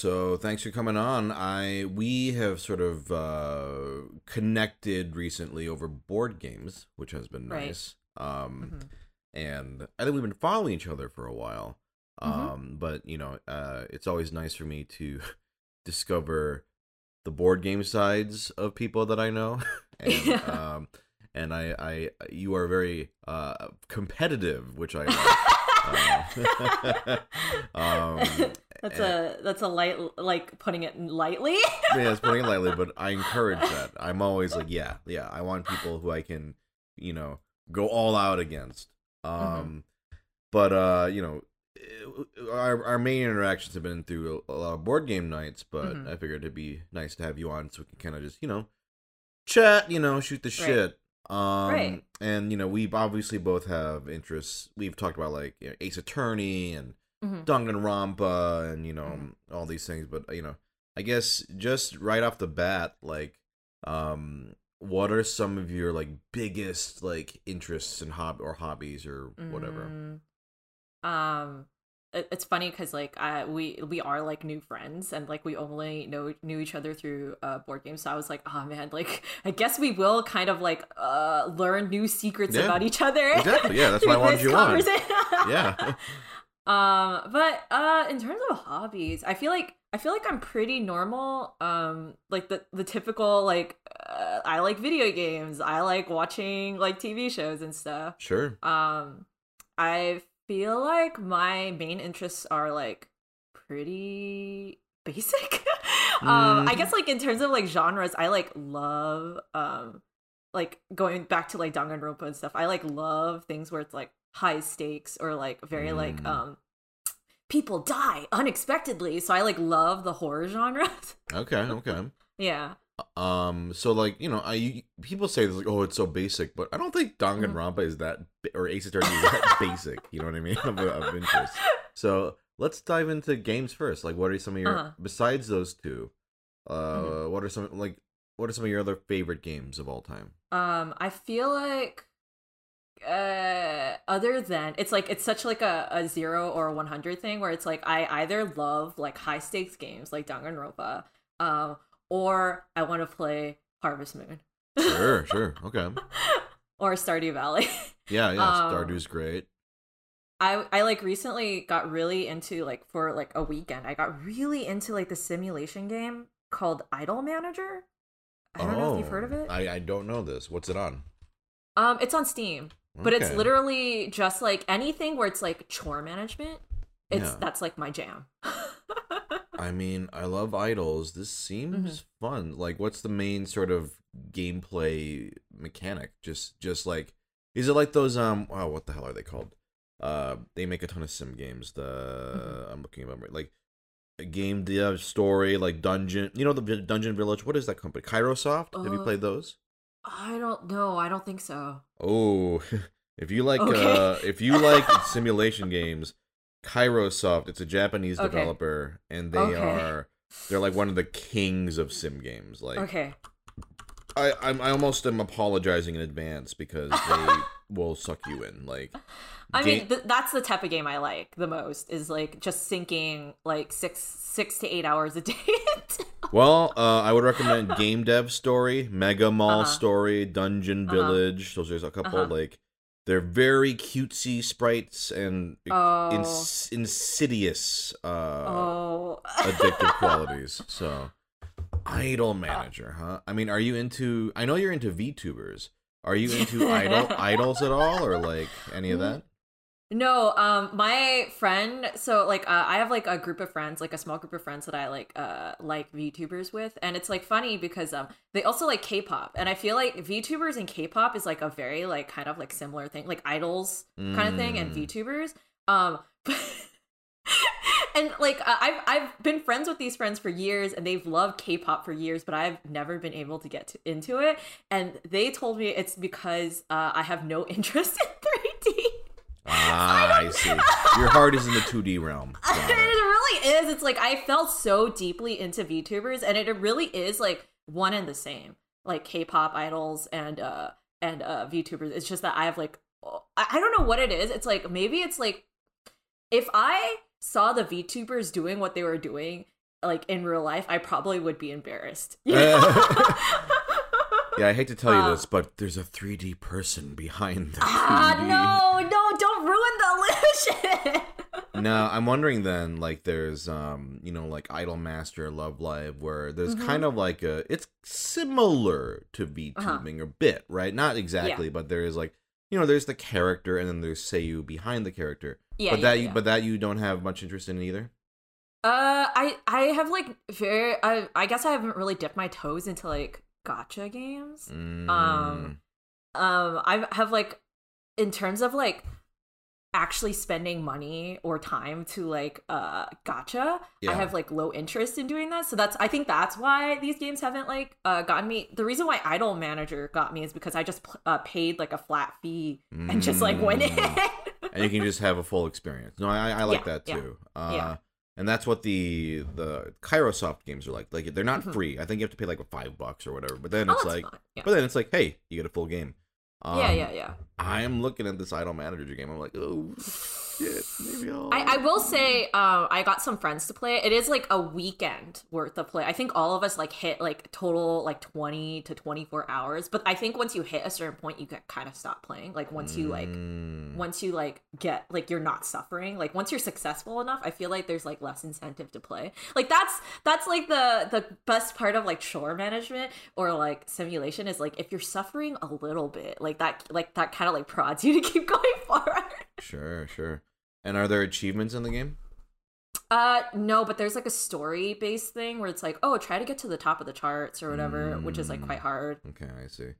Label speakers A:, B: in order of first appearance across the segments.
A: So thanks for coming on. I we have sort of uh, connected recently over board games, which has been
B: Right.
A: nice. Um,
B: Mhm.
A: and I think we've been following each other for a while.
B: Mhm.
A: Um, but you know, uh, it's always nice for me to discover the board game sides of people that I know, and
B: Yeah.
A: um, and I, I, you are very uh competitive, which I like. um,
B: that's
A: and-
B: a that's a light like putting it lightly.
A: yeah, it's putting it lightly, but I encourage that. I'm always like, yeah, yeah, I want people who I can, you know, go all out against. Um,
B: Mm-hmm.
A: but uh, you know, eh, our our main interactions have been through a, lot of board game nights, but
B: Mhm.
A: I figured it'd be nice to have you on so we can kind of just, you know, chat, you know, shoot the shit. Um,
B: Right.
A: and you know, we obviously both have interests. We've talked about like you know, Ace Attorney and
B: Mhm.
A: Danganronpa and you know
B: Mhm.
A: all these things, but you know, I guess just right off the bat, like, um, what are some of your like biggest like interests and hob or hobbies or whatever?
B: Mm, Um, it, it's funny because like I we we are like new friends and like we only know knew each other through uh board games. So I was like, oh man, like I guess we will kind of like uh learn new secrets
A: Yeah.
B: about each other.
A: Exactly, yeah, that's why I wanted you on. Yeah.
B: um, but uh, in terms of hobbies, I feel like I feel like I'm pretty normal. Um, like the the typical like uh, I like video games. I like watching like TV shows and stuff.
A: Sure.
B: Um, I feel like my main interests are like pretty basic. um, I
A: Mhm.
B: guess like in terms of like genres, I like love um like going back to like Danganronpa and stuff. I like love things where it's like high stakes or like very like
A: Mm.
B: um people die unexpectedly. So I like love the horror genre.
A: Okay. Okay.
B: yeah.
A: Um. So like you know, I people say this like, oh, it's so basic, but I don't think
B: Mm-hmm.
A: Danganronpa is that or Ace Attorney is that basic. You know what I mean? Of, of interest. So let's dive into games first. Like, what are some of your
B: Uh-huh.
A: besides those two? Uh,
B: Mhm.
A: what are some like what are some of your other favorite games of all time?
B: Um, I feel like uh other than it's like it's such like a, a zero or a 100 thing where it's like i either love like high stakes games like danganronpa um or i want to play harvest moon
A: Sure, sure, okay,
B: or stardew valley
A: yeah, yeah.
B: Um,
A: Stardew's great.
B: i i like recently got really into like for like a weekend i got really into like the simulation game called idol manager i don't know if you've heard of
A: Oh,
B: it
A: I I don't know this. What's it on?
B: um it's on steam but it's literally just like anything where it's like chore management it's
A: Yeah.
B: that's like my jam
A: I mean, I love idols. This seems
B: Mm-hmm.
A: fun. Like, what's the main sort of gameplay mechanic? Just, just like, is it like those? Um, wow, what the hell are they called? Uh, they make a ton of sim games. The
B: Mm-hmm.
A: I'm looking at them, like a game dev story, like Dungeon. You know the Dungeon Village. What is that company? Kairosoft. Have you
B: Uh,
A: played those?
B: I don't know i don't think so
A: Oh, if you like,
B: Okay.
A: uh, if you like simulation games, Kairosoft. It's a Japanese
B: Okay.
A: developer, and they
B: Okay.
A: are they're like one of the kings of sim games. Like,
B: okay
A: I, I'm I almost am apologizing in advance because they will suck you in. Like,
B: i mean th- that's the type of game i like the most is like just sinking like six six to eight hours a day
A: well, uh, I would recommend Game Dev Story, Mega Mall
B: Uh-huh.
A: Story, Dungeon
B: Uh-huh.
A: Village. Those there's a couple
B: Uh-huh.
A: like they're very cutesy sprites and
B: oh
A: ins- insidious. Uh,
B: oh
A: addictive qualities. So, idol manager, huh? I mean, are you into? I know you're into VTubers. Are you into idol idols at all, or like any of that?
B: No, um, my friend. So like, uh, I have like a group of friends, like a small group of friends that I like, uh, like VTubers with, and it's like funny because um, they also like K-pop, and I feel like VTubers and K-pop is like a very like kind of like similar thing, like idols kind of thing, and
A: Mm.
B: VTubers. Um, and like uh, I've I've been friends with these friends for years, and they've loved K-pop for years, but I've never been able to get to, into it. And they told me it's because uh, I have no interest in 3D.
A: Ah, I see. Your heart is in the 2D realm.
B: It
A: it.
B: really is. It's like I felt so deeply into VTubers, and it really is like one and the same. Like K-pop idols and uh and uh VTubers. It's just that I have like I I don't know what it is. It's like maybe it's like if I saw the VTubers doing what they were doing like in real life, I probably would be embarrassed.
A: Yeah, I hate to tell you
B: Uh,
A: this, but there's a 3D person behind the 3D.
B: Ah, no, no, don't ruin the illusion.
A: No, I'm wondering then, like, there's, um, you know, like Idol Master, Love Live, where there's
B: Mhm.
A: kind of like a, it's similar to
B: Uh-huh.
A: A bit, right? Not exactly, but there is like, you know, there's the character, and then there's Seiyu behind the character.
B: yeah,
A: but
B: yeah,
A: that, you, but that you don't have much interest in either.
B: Uh, I I have like very I I guess I haven't really dipped my toes into like gacha games.
A: Mm,
B: Um, Um, I have like in terms of like actually spending money or time to like uh gacha
A: Yeah.
B: i have like low interest in doing that so that's i think that's why these games haven't like uh gotten me the reason why idol manager got me is because i just uh, paid like a flat fee and just like went in
A: Mm. and you can just have a full experience. No, I, I like
B: Yeah,
A: that
B: yeah,
A: too. Uh,
B: yeah.
A: And that's what the the Kairosoft games are like. Like they're not
B: Mhm.
A: free. I think you have to pay like five bucks or whatever. But then
B: Oh,
A: it's like,
B: yeah.
A: but then it's like, hey, you get a full game. Um,
B: yeah yeah yeah
A: I am looking at this Idol Manager game. I'm like, oh shit, maybe I'll.
B: I, I will say um I got some friends to play it. It is like a weekend worth of play. I think all of us like hit like total like 20 to 24 hours. But I think once you hit a certain point you can kind of stop playing. Like once you like
A: Mm,
B: once you like get like you're not suffering like once you're successful enough i feel like there's like less incentive to play like that's that's like the the best part of like shore management or like simulation is like if you're suffering a little bit like that like that kind of like prods you to keep going forward
A: Sure, sure. And are there achievements in the game?
B: uh no but there's like a story based thing where it's like oh try to get to the top of the charts or whatever which is like
A: Mm.
B: quite hard
A: Okay, I see.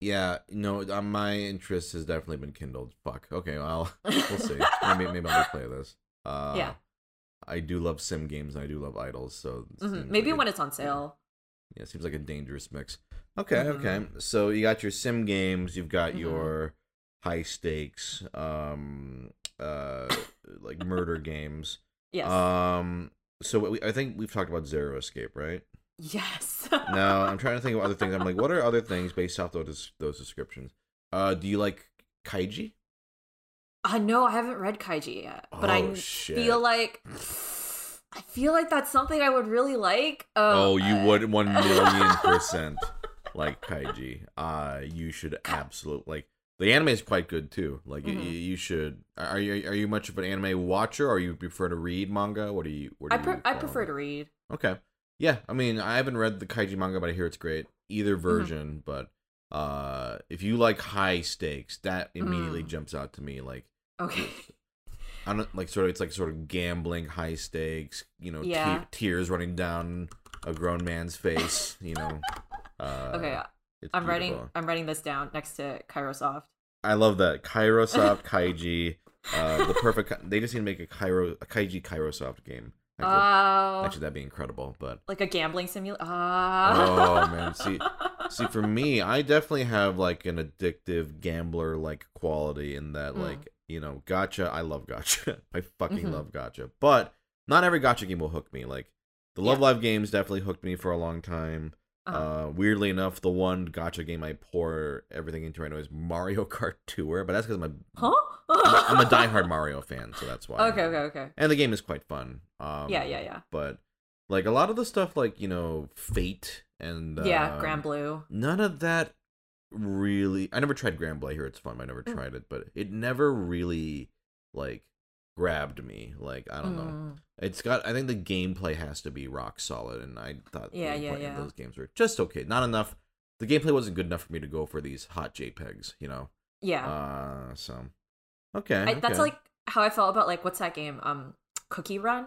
A: Yeah, no, uh, my interest has definitely been kindled. Fuck. Okay, well, we'll see. maybe maybe I'll play this. Uh,
B: Yeah.
A: I do love sim games and I do love idols, so
B: Mhm. maybe
A: like
B: when
A: a-
B: it's on sale
A: Yeah, it seems like a dangerous mix. Okay,
B: Mhm.
A: okay. So you got your sim games, you've got
B: Mhm.
A: your high stakes, um, uh, like murder games.
B: yes
A: Um, so we, I think we've talked about Zero Escape, right?
B: yes
A: No, I'm trying to think of other things. I'm like, what are other things based off those those descriptions? Uh, do you like kaiji?
B: Uh, no, I haven't read Kaiji yet, but I
A: Oh, shit.
B: feel like I feel like that's something I would really like. Um,
A: Oh, you
B: uh,
A: would one million percent like kaiji. Uh, you should absolutely like. The anime is quite good too. Like y-
B: Mhm.
A: y- you should. Are you are you much of an anime watcher, or you prefer to read manga? What do you? What do
B: I pre-
A: you
B: I prefer to read.
A: Okay. Yeah, I mean, I haven't read the kaiji manga, but I hear it's great. Either
B: Mm-hmm.
A: version, but uh, if you like high stakes, that immediately
B: Mm.
A: jumps out to me. Like
B: Okay.
A: I don't like sort of it's like sort of gambling, high stakes. You know, te-
B: Yeah.
A: tears running down a grown man's face. You know. Uh,
B: okay,
A: it's
B: I'm writing. I'm writing this down next to Kairosoft.
A: I love that Kairosoft Kaiji. Uh, the perfect. They just need to make a Kairo a Kaiji Kairosoft game. Actually,
B: Oh,
A: actually, that'd be incredible. But
B: like a gambling simulator. Ah.
A: Oh, man, see- see, for me, I definitely have like an addictive gambler like quality in that,
B: Mm.
A: like you know, gacha. I love gacha. I fucking
B: Mhm.
A: love gacha. But not every gacha game will hook me. Like the Love
B: Yeah.
A: Live games definitely hooked me for a long time.
B: Uh-huh.
A: Uh, weirdly enough, the one gacha game I pour everything into right now is Mario Kart Tour, but that's because I'm a
B: huh?
A: I'm a diehard Mario fan, so that's why.
B: Okay, okay, okay.
A: And the game is quite fun. Um,
B: Yeah, yeah, yeah.
A: But like a lot of the stuff, like you know, Fate and
B: yeah,
A: um,
B: Granblue.
A: None of that really. I never tried Granblue. I hear it's fun. but I never
B: Mm.
A: tried it, but it never really like grabbed me. Like I don't know.
B: Mm.
A: It's got. I think the gameplay has to be rock solid, and I thought
B: Yeah,
A: the
B: yeah, yeah.
A: those games were just okay. Not enough. The gameplay wasn't good enough for me to go for these hot JPEGs. You know.
B: Yeah.
A: Uh. So. Okay.
B: I, that's like how I felt about like what's that game? Um, Cookie Run.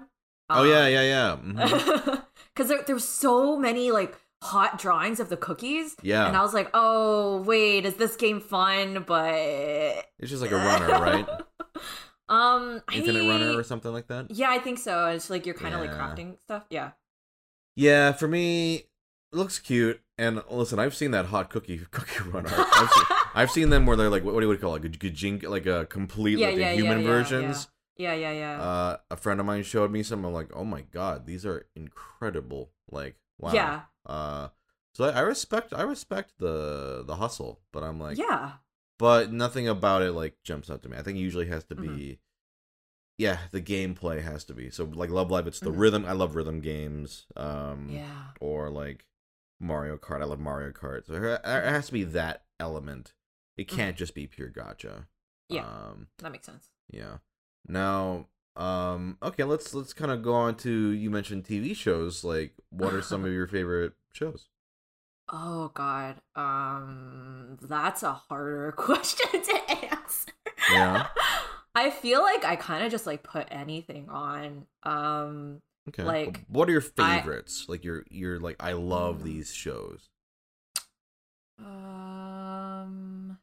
A: Oh
B: Um,
A: yeah, yeah, yeah. mhm.
B: because there there's so many like hot drawings of the cookies
A: Yeah.
B: and i was like oh wait is this game fun but
A: It's just like a runner, right?
B: um
A: Infinite
B: I-
A: Runner or something like that.
B: yeah i think so it's like you're kind of like crafting stuff yeah
A: Yeah, for me, it looks cute. And listen, I've seen that hot cookie cookie runner. I've seen, I've seen them where they're like, what, what do you call it? Like a gajink, like a complete
B: Yeah,
A: like
B: yeah, yeah,
A: human
B: yeah,
A: versions.
B: yeah yeah yeah
A: Uh, a friend of mine showed me some. I'm like, oh my god, these are incredible. Like, wow.
B: yeah
A: Uh, so I, I respect, I respect the the hustle, but I'm like,
B: yeah
A: but nothing about it like jumps out to me. I think it usually has to be
B: Mhm.
A: yeah, the gameplay has to be. So like Love Live, it's the
B: Mhm.
A: rhythm. I love rhythm games. Um,
B: Yeah.
A: or like Mario Kart. I love Mario Kart. So it has to be that element. It
B: Mhm.
A: can't just be pure gacha.
B: Yeah.
A: Um,
B: That makes sense.
A: yeah. Now, um, okay, let's let's kind of go on to you mentioned TV shows. Like, what are some of your favorite shows?
B: Oh God. Um, that's a harder question to answer.
A: Yeah.
B: I feel like I kind of just like put anything on. Um,
A: Okay.
B: Like,
A: what are your
B: I-
A: favorites? like, you're you're like, I love
B: Mm.
A: these shows.
B: um,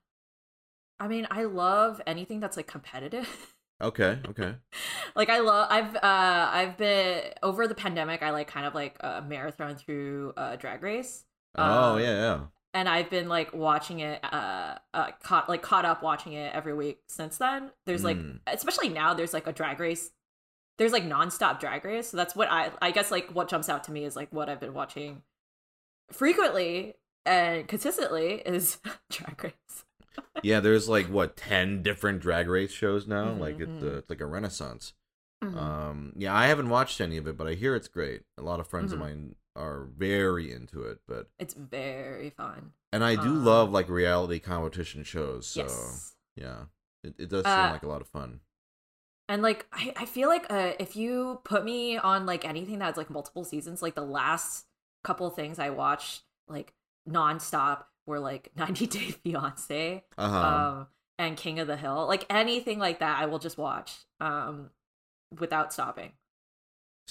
B: I mean, I love anything that's like competitive.
A: Okay. Okay.
B: like I love I've uh I've been over the pandemic I like kind of like uh, marathon through uh drag race.
A: Oh
B: Uh,
A: yeah, yeah.
B: and I've been like watching it uh, uh caught like caught up watching it every week since then. There's like
A: Mm.
B: especially now there's like a drag race. There's like nonstop drag race. So that's what I I guess like what jumps out to me is like what I've been watching frequently and consistently is drag race.
A: Yeah, there's like what ten different drag race shows now.
B: Mhm,
A: like it's
B: mhm.
A: uh, it's like a renaissance.
B: Mhm.
A: Um, yeah, I haven't watched any of it, but I hear it's great. A lot of friends of mine are very into it, but
B: it's very fun.
A: and I do
B: Um,
A: love like reality competition shows. So
B: yes.
A: yeah, it, it does seem
B: Uh,
A: like a lot of fun.
B: And like I, I feel like uh, if you put me on like anything that's like multiple seasons, like the last couple things I watched like nonstop were like 90 Day Fiance
A: Uh huh.
B: um, and King of the Hill. Like anything like that, I will just watch um, without stopping.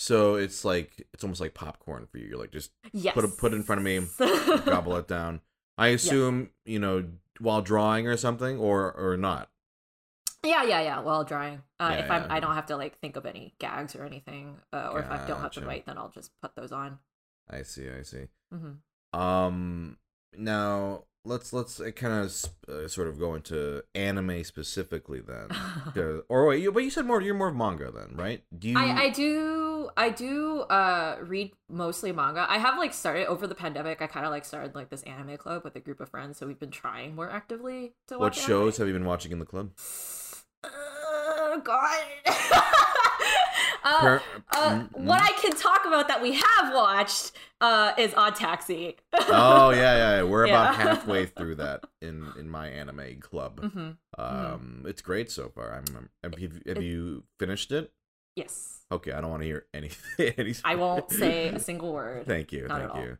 A: So it's like it's almost like popcorn for you. You're like just
B: Yes.
A: Put it- put it in front of me, gobble it down. I assume you know while drawing or something, or or not.
B: Yeah, yeah, yeah. While drawing, uh,
A: Yeah,
B: if I'm,
A: yeah.
B: I don't have to like think of any gags or anything, uh, or if I don't have to
A: Gotcha.
B: write, then I'll just put those on.
A: I see. I see.
B: hmm
A: Um, now let's let's kind of uh, sort of go into anime specifically then. or wait, you, but you said more. You're more of manga then, right? Do you?
B: I, I do I do uh read mostly manga. I have like started over the pandemic. I kind of like started like this anime club with a group of friends, so we've been trying more actively to
A: what shows
B: Anime.
A: have you been watching in the club?
B: Oh God. uh, uh,
A: mm,
B: what. I can talk about that we have watched uh is Odd Taxi.
A: oh yeah, yeah, yeah. We're about halfway through that in in my anime club.
B: hmm
A: Um, it's great so far. I'm. Have you, have you finished it?
B: Yes.
A: Okay, I don't want to hear anything. any
B: I won't say a single word.
A: Thank you,
B: Not
A: thank you.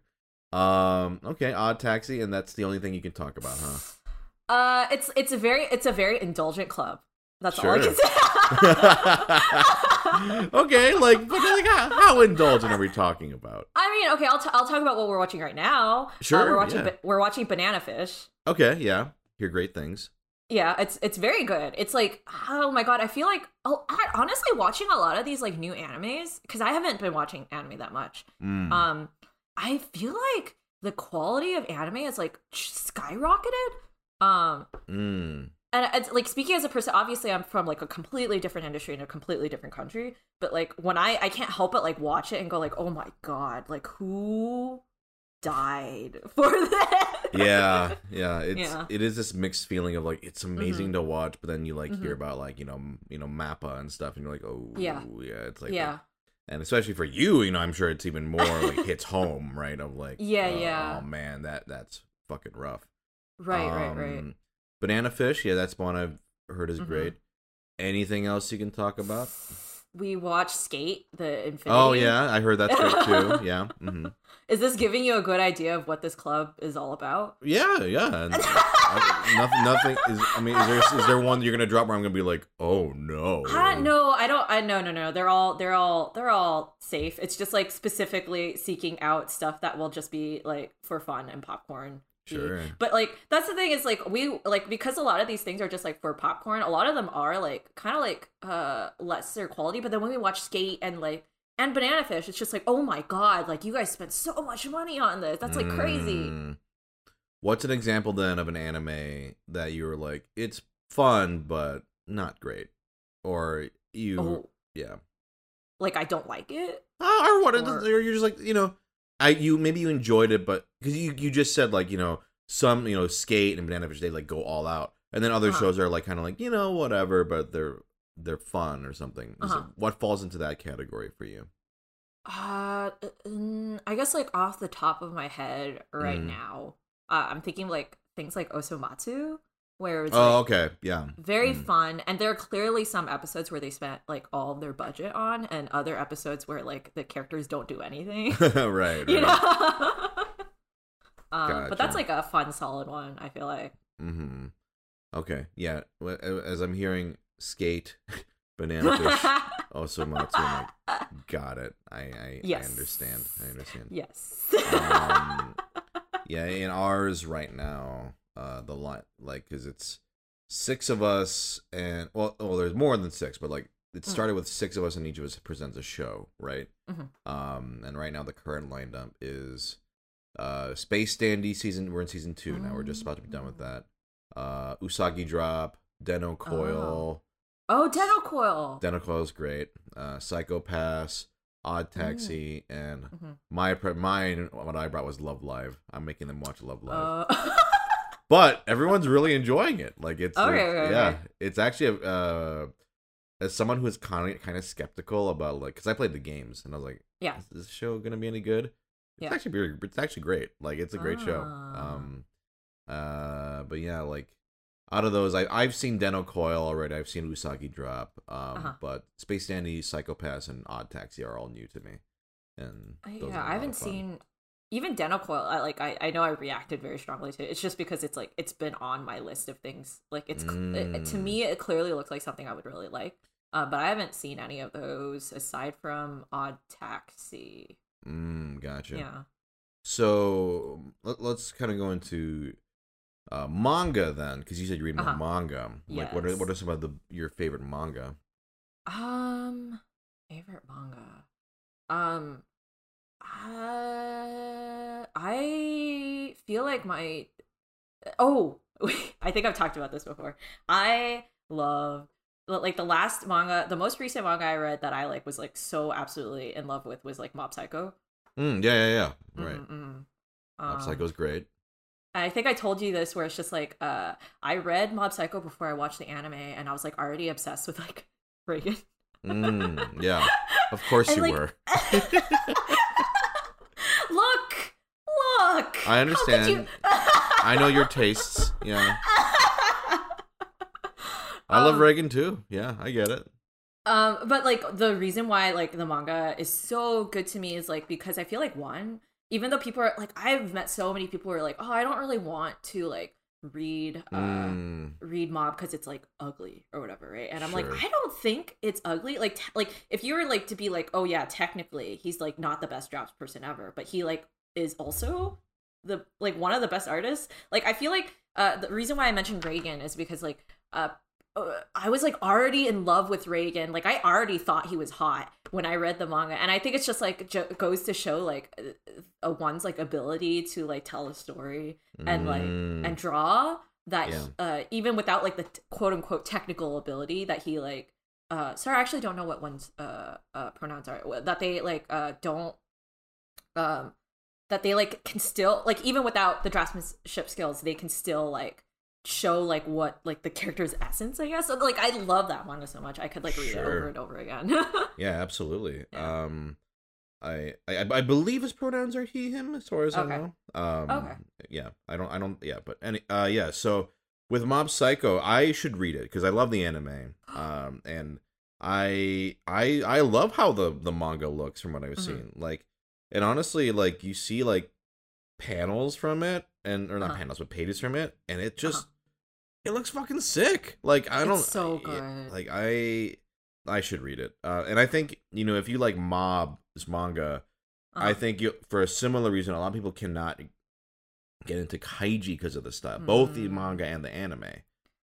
A: Um, okay, Odd Taxi, and that's the only thing you can talk about, huh?
B: Uh, it's it's a very it's a very indulgent club. That's all I can say.
A: okay, like, but like, how, how indulgent are we talking about?
B: I mean, okay, I'll, t- I'll talk about what we're watching right now. Uh,
A: Sure,
B: we're watching
A: yeah.
B: ba- we're watching Banana Fish.
A: Okay, yeah, hear great things.
B: Yeah, it's it's very good. It's like oh my god, I feel like oh, I, honestly watching a lot of these like new animes because I haven't been watching anime that much.
A: Mm.
B: Um, I feel like the quality of anime is like skyrocketed. Um,
A: mm.
B: and it's like speaking as a person obviously i'm from like a completely different industry in a completely different country but like when i i can't help but like watch it and go like oh my god like who died for that
A: Yeah, yeah, it's
B: Yeah.
A: it is this mixed feeling of like it's amazing
B: Mhm.
A: to watch, but then you like hear
B: Mhm.
A: about like you know you know Mappa and stuff, and you're like, oh
B: Yeah.
A: yeah, it's like
B: yeah
A: and especially for you, you know, I'm sure it's even more like hits home, right? Of like,
B: Yeah,
A: uh,
B: yeah.
A: Oh man, that that's fucking rough.
B: right right right
A: Um, Banana Fish, yeah, that's one I've heard is
B: Mhm.
A: great. Anything else you can talk about?
B: We watched skate the infinity
A: Oh yeah, I heard that's great too. Yeah, hmm
B: is this giving you a good idea of what this club is all about
A: yeah, yeah. I, nothing, nothing is. I mean, is there is there one you're gonna drop where I'm gonna be like, oh no?
B: I don't. I don't. I no no no. They're all they're all they're all safe. It's just like specifically seeking out stuff that will just be like for fun and popcorn.
A: Sure.
B: But like that's the thing is like we like because a lot of these things are just like for popcorn. A lot of them are like kind of like uh lesser quality. But then when we watch Skate and like and Banana Fish, it's just like oh my god, like you guys spent so much money on this. That's like crazy.
A: Mm. What's an example then of an anime that you were like, it's fun but not great, or you,
B: Oh,
A: yeah,
B: like I don't like it.
A: Uh, or what?
B: Or-
A: Or you're just like, you know, I you maybe you enjoyed it, but because you you just said like you know some you know skate and banana fish they like go all out, and then other
B: Uh-huh.
A: shows are like kind of like you know whatever, but they're they're fun or something.
B: Uh-huh.
A: what falls into that category for you?
B: Uh, I guess like off the top of my head right
A: Mm.
B: now, uh, I'm thinking like things like Osomatsu, where it's
A: Oh,
B: like,
A: okay, yeah.
B: very
A: Mm.
B: fun, and there are clearly some episodes where they spent like all their budget on, and other episodes where like the characters don't do anything.
A: right,
B: you
A: right.
B: know. um, but that's like a fun, solid one. I feel like.
A: Mm-hmm. Okay, yeah. As I'm hearing skate, banana fish, Osomatsu, I'm like, got it. I I,
B: Yes.
A: I understand. I understand.
B: yes.
A: Um, yeah, in ours right now, uh, the line like because it's six of us, and well, well, there's more than six, but like it
B: Mm.
A: started with six of us, and each of us presents a show, right?
B: Mhm.
A: Um, and right now the current lineup is uh Space Dandy season. We're in season two now. We're just about to be done with
B: Oh.
A: that. Uh, Usagi Drop, Denno Coil.
B: oh, Denno Coil.
A: Denno Coil is great. Uh, Psycho Pass, Odd Taxi, and
B: Mhm.
A: my pre- mine what I brought was Love Live. I'm making them watch Love Live,
B: Uh,
A: but everyone's really enjoying it. Like it's
B: Okay,
A: like,
B: okay,
A: yeah,
B: okay.
A: it's actually a, uh, as someone who is kind of kind of skeptical about like because I played the games and I was like,
B: Yeah.
A: is this show gonna be any good? It's
B: Yeah.
A: actually very, it's actually great. Like it's a great show.
B: Ah.
A: Um, uh, but yeah, like out of those, I I've seen Denno Coil already. I've seen Usagi Drop. Um,
B: Uh-huh.
A: but Space Dandy, Psycho Pass, and Odd Taxi are all new to me. And those are a
B: yeah, I haven't seen even Denno Coil. I, like I, I know I reacted very strongly to it. It's just because it's like it's been on my list of things. Like it's cl- it- to
A: Mm.
B: me, it clearly looks like something I would really like. Uh, but I haven't seen any of those aside from Odd Taxi.
A: Mm, gotcha.
B: Yeah.
A: So let, us kind of go into uh, manga then, because you said you read more
B: Uh-huh.
A: manga. Like, what are what are some of the your favorite manga?
B: Um, favorite manga. Um, uh, I feel like my oh, I think I've talked about this before. I love like the last manga, the most recent manga I read that I like was like so absolutely in love with was like Mob Psycho.
A: Mm, yeah, yeah, yeah. Right.
B: Mm-mm.
A: Mob
B: Um,
A: Psycho's great.
B: I think I told you this where it's just like uh I read Mob Psycho before I watched the anime and I was like already obsessed with like Reigen.
A: Mm, yeah, of course
B: And,
A: you
B: like,
A: were.
B: look, look.
A: I understand.
B: you-
A: I know your tastes. Yeah, I love
B: Um,
A: Reigen too. Yeah, I get it.
B: Um, but like the reason why like the manga is so good to me is like because I feel like one, even though people are like I've met so many people who are like, oh, I don't really want to like read uh
A: Mm,
B: read mob because it's like ugly or whatever, right? And I'm like, I don't think it's ugly. Like like if you were like to be like, oh yeah, technically he's like not the best drops person ever, but he like is also the like one of the best artists. Like I feel like uh the reason why I mentioned Reigen is because like uh uh, I was like already in love with Reigen. Like I already thought he was hot when I read the manga, and I think it's just like jo- goes to show like a uh, ONE's like ability to like tell a story and like
A: mm,
B: and draw that
A: Yeah.
B: uh even without like the t- quote unquote technical ability that he like uh sorry I actually don't know what ONE's uh uh pronouns are that they like uh don't um that they like can still like even without the draftsmanship skills they can still like show like what like the character's essence i guess so, like i love that manga so much i could like read it over and over again
A: yeah, absolutely.
B: Yeah.
A: Um, I, I I believe his pronouns are he him as far as
B: Okay.
A: I know. Um,
B: Okay.
A: Yeah, I don't I don't yeah, but any uh yeah. So with Mob Psycho, I should read it because I love the anime. Um, and I I I love how the the manga looks from what I've
B: Mhm.
A: seen. Like, and honestly, like you see like panels from it, and or not
B: Uh-huh.
A: panels, but pages from it, and it just it looks fucking sick. Like I don't
B: It's so
A: I- Like I I should read it. Uh, and I think you know if you like Mob this manga, I
B: Uh-huh.
A: think you for a similar reason, a lot of people cannot get into kaiji because of the style, both the
B: Mm.
A: manga and the anime.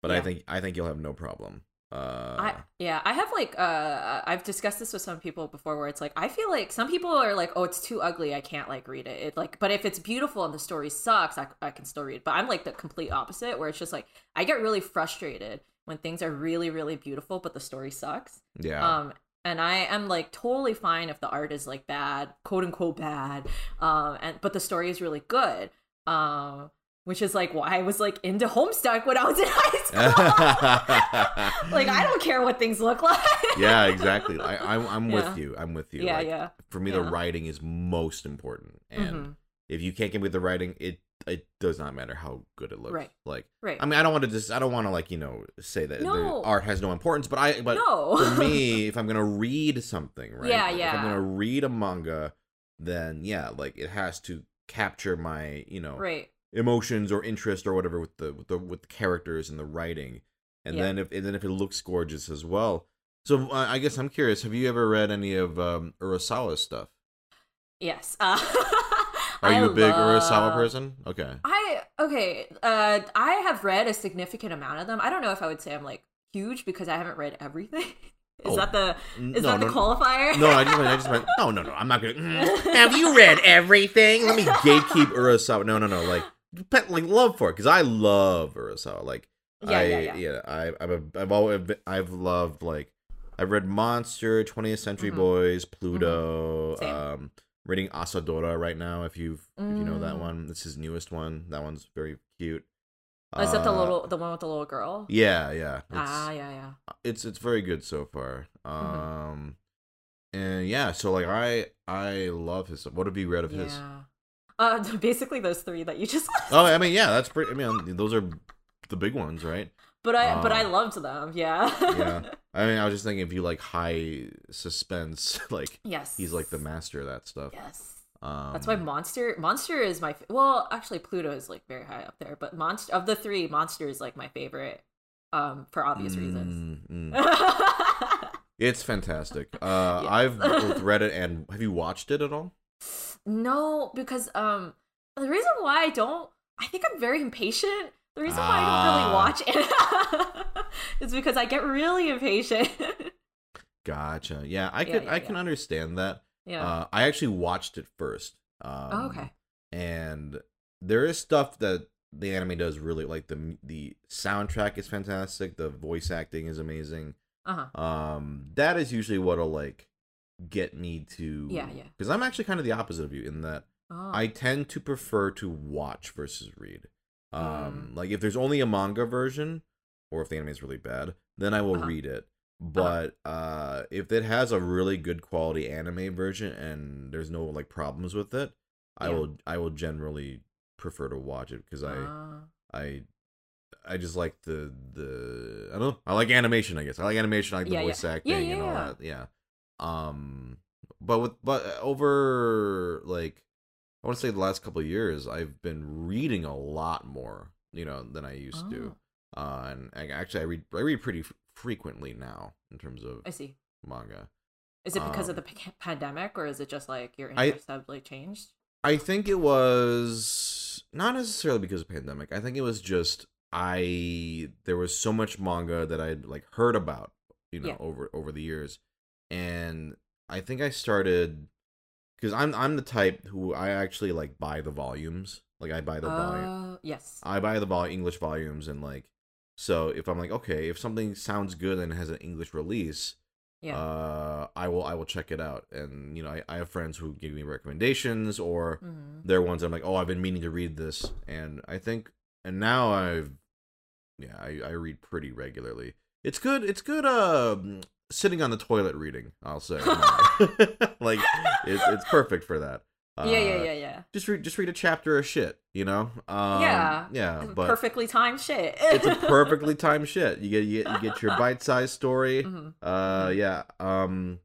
A: But I think I think you'll have no problem. Uh,
B: I yeah, I have like uh I've discussed this with some people before where it's like I feel like some people are like, oh, it's too ugly, I can't like read it. It like but if it's beautiful and the story sucks, I, I can still read it. But I'm like the complete opposite where it's just like I get really frustrated when things are really, really beautiful but the story sucks.
A: yeah,
B: Um and I am like totally fine if the art is like bad, quote unquote bad. Um and but the story is really good. Um which is like why I was like into Homestuck when I was in high school. like I don't care what things look like.
A: yeah, exactly. I, I'm I'm
B: Yeah.
A: with you. I'm with you.
B: yeah,
A: Like,
B: yeah.
A: For me, the writing is most important, and
B: Mhm.
A: if you can't get with the writing, it it does not matter how good it looks.
B: Right.
A: Like,
B: Right.
A: I mean, I don't want to just I don't want to like you know say that
B: No.
A: art has no importance, but I but
B: no.
A: for me, if I'm gonna read something, right?
B: Yeah, yeah.
A: If I'm gonna read a manga, then yeah, like it has to capture my you know
B: right.
A: Emotions or interest or whatever with the with the with the characters and the writing, and
B: Yeah.
A: then if and then if it looks gorgeous as well. So uh, I guess I'm curious. Have you ever read any of um, Urasawa's stuff?
B: Yes. Uh,
A: Are you a big Urasawa person? Okay.
B: I okay. Uh, I have read a significant amount of them. I don't know if I would say I'm like huge because I haven't read everything. Is
A: Oh,
B: that the is
A: no,
B: that the
A: no,
B: qualifier?
A: No, I just, I just meant. No, no, no. I'm not gonna. mm, have you read everything? Let me gatekeep Urasawa. No, no, no. Like, pet, like love for it because I love Urasawa. Like,
B: Yeah,
A: I,
B: yeah, yeah.
A: I, I'm a, I've always, been- I've loved like, I've read Monster, 20th Century
B: Mhm.
A: Boys, Pluto.
B: Same.
A: Um, reading Asadora right now. If you've, if you know that
B: Mm.
A: one, it's his newest one. That one's very cute.
B: Oh, is that the
A: Uh,
B: little the one with the little girl?
A: Yeah, yeah. It's,
B: ah, yeah, yeah.
A: it's it's very good so far.
B: Mm-hmm.
A: Um, and yeah, so like I I love his. What have you read of his?
B: Uh, basically those three that you just.
A: Oh, I mean, yeah, that's pretty. I mean, those are the big ones, right?
B: But I but I
A: Um,
B: loved them. Yeah.
A: Yeah. I mean, I was just thinking if you like high suspense, like
B: yes.
A: he's like the master of that stuff.
B: Yes.
A: Um,
B: That's why Monster Monster is my well, actually Pluto is like very high up there, but Monster of the three, Monster is like my favorite, um, for obvious reasons.
A: mm, mm. It's fantastic. Uh. I've both read it and have you watched it at all?
B: No, because um, the reason why I don't, I think I'm very impatient. The reason why I don't really watch it is because I get really impatient.
A: Gotcha. Yeah, I
B: Yeah,
A: could
B: yeah,
A: I can understand that.
B: yeah.
A: Uh, I actually watched it first. Um,
B: oh, okay.
A: and there is stuff that the anime does really like the the soundtrack is fantastic the voice acting is amazing
B: Uh huh.
A: um that is usually what'll like get me to
B: Yeah, yeah.
A: because i'm actually kind of the opposite of you in that
B: Oh.
A: i tend to prefer to watch versus read
B: Mm.
A: um like if there's only a manga version or if the anime is really bad then i will
B: Uh-huh.
A: read it but uh if it has a really good quality anime version and there's no like problems with it i will i will generally prefer to watch it because i
B: Ah.
A: i i just like the the i don't know i like animation i guess i like animation i like the
B: Yeah, yeah.
A: voice acting
B: Yeah,
A: and all
B: yeah.
A: that yeah um but with but over like i want to say the last couple of years i've been reading a lot more you know than i used to
B: Oh,
A: uh and I, actually i read i read pretty f- frequently now in terms of
B: I see.
A: manga
B: Is it because of
A: Um,
B: the pa- pandemic, or is it just like your
A: I-
B: interests have like changed?
A: I think it was not necessarily because of pandemic. I think it was just I there was so much manga that I'd like heard about, you know,
B: Yeah.
A: over over the years. And I think I started cuz I'm I'm the type who I actually like buy the volumes. Like I buy the volume.
B: Uh, yes.
A: I buy the vol- English volumes and like so if I'm like okay, if something sounds good and has an English release,
B: Yeah.
A: uh I will I will check it out. And you know, I, I have friends who give me recommendations or
B: Mhm.
A: they're ones I'm like, oh, I've been meaning to read this, and I think, and now I've, yeah, I, I read pretty regularly. It's good. It's good. Um, sitting on the toilet reading. I'll say, like, it's it's perfect for that. Uh,
B: yeah, yeah, yeah, yeah.
A: Just read just read a chapter of shit. You know. Um,
B: Yeah.
A: Yeah. But
B: Perfectly timed shit.
A: it's a perfectly timed shit. You get you get, you get your bite sized story.
B: Mhm.
A: Uh
B: Mhm.
A: yeah. Um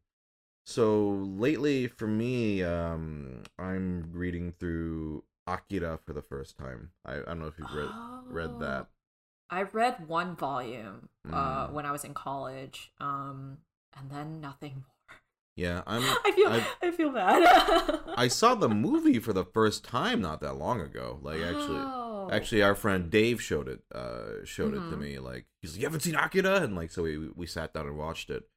A: so lately for me, um I'm reading through Akira for the first time. I, I don't know if you've read read that.
B: I read one volume uh,
A: Mm.
B: when I was in college, um, and then nothing more.
A: Yeah, I'm
B: I feel
A: I've-
B: I feel bad.
A: I saw the movie for the first time not that long ago. Like actually
B: Oh.
A: actually our friend Dave showed it uh showed it to
B: Mhm.
A: me like he's like you haven't seen Akira and like so we we sat down and watched it.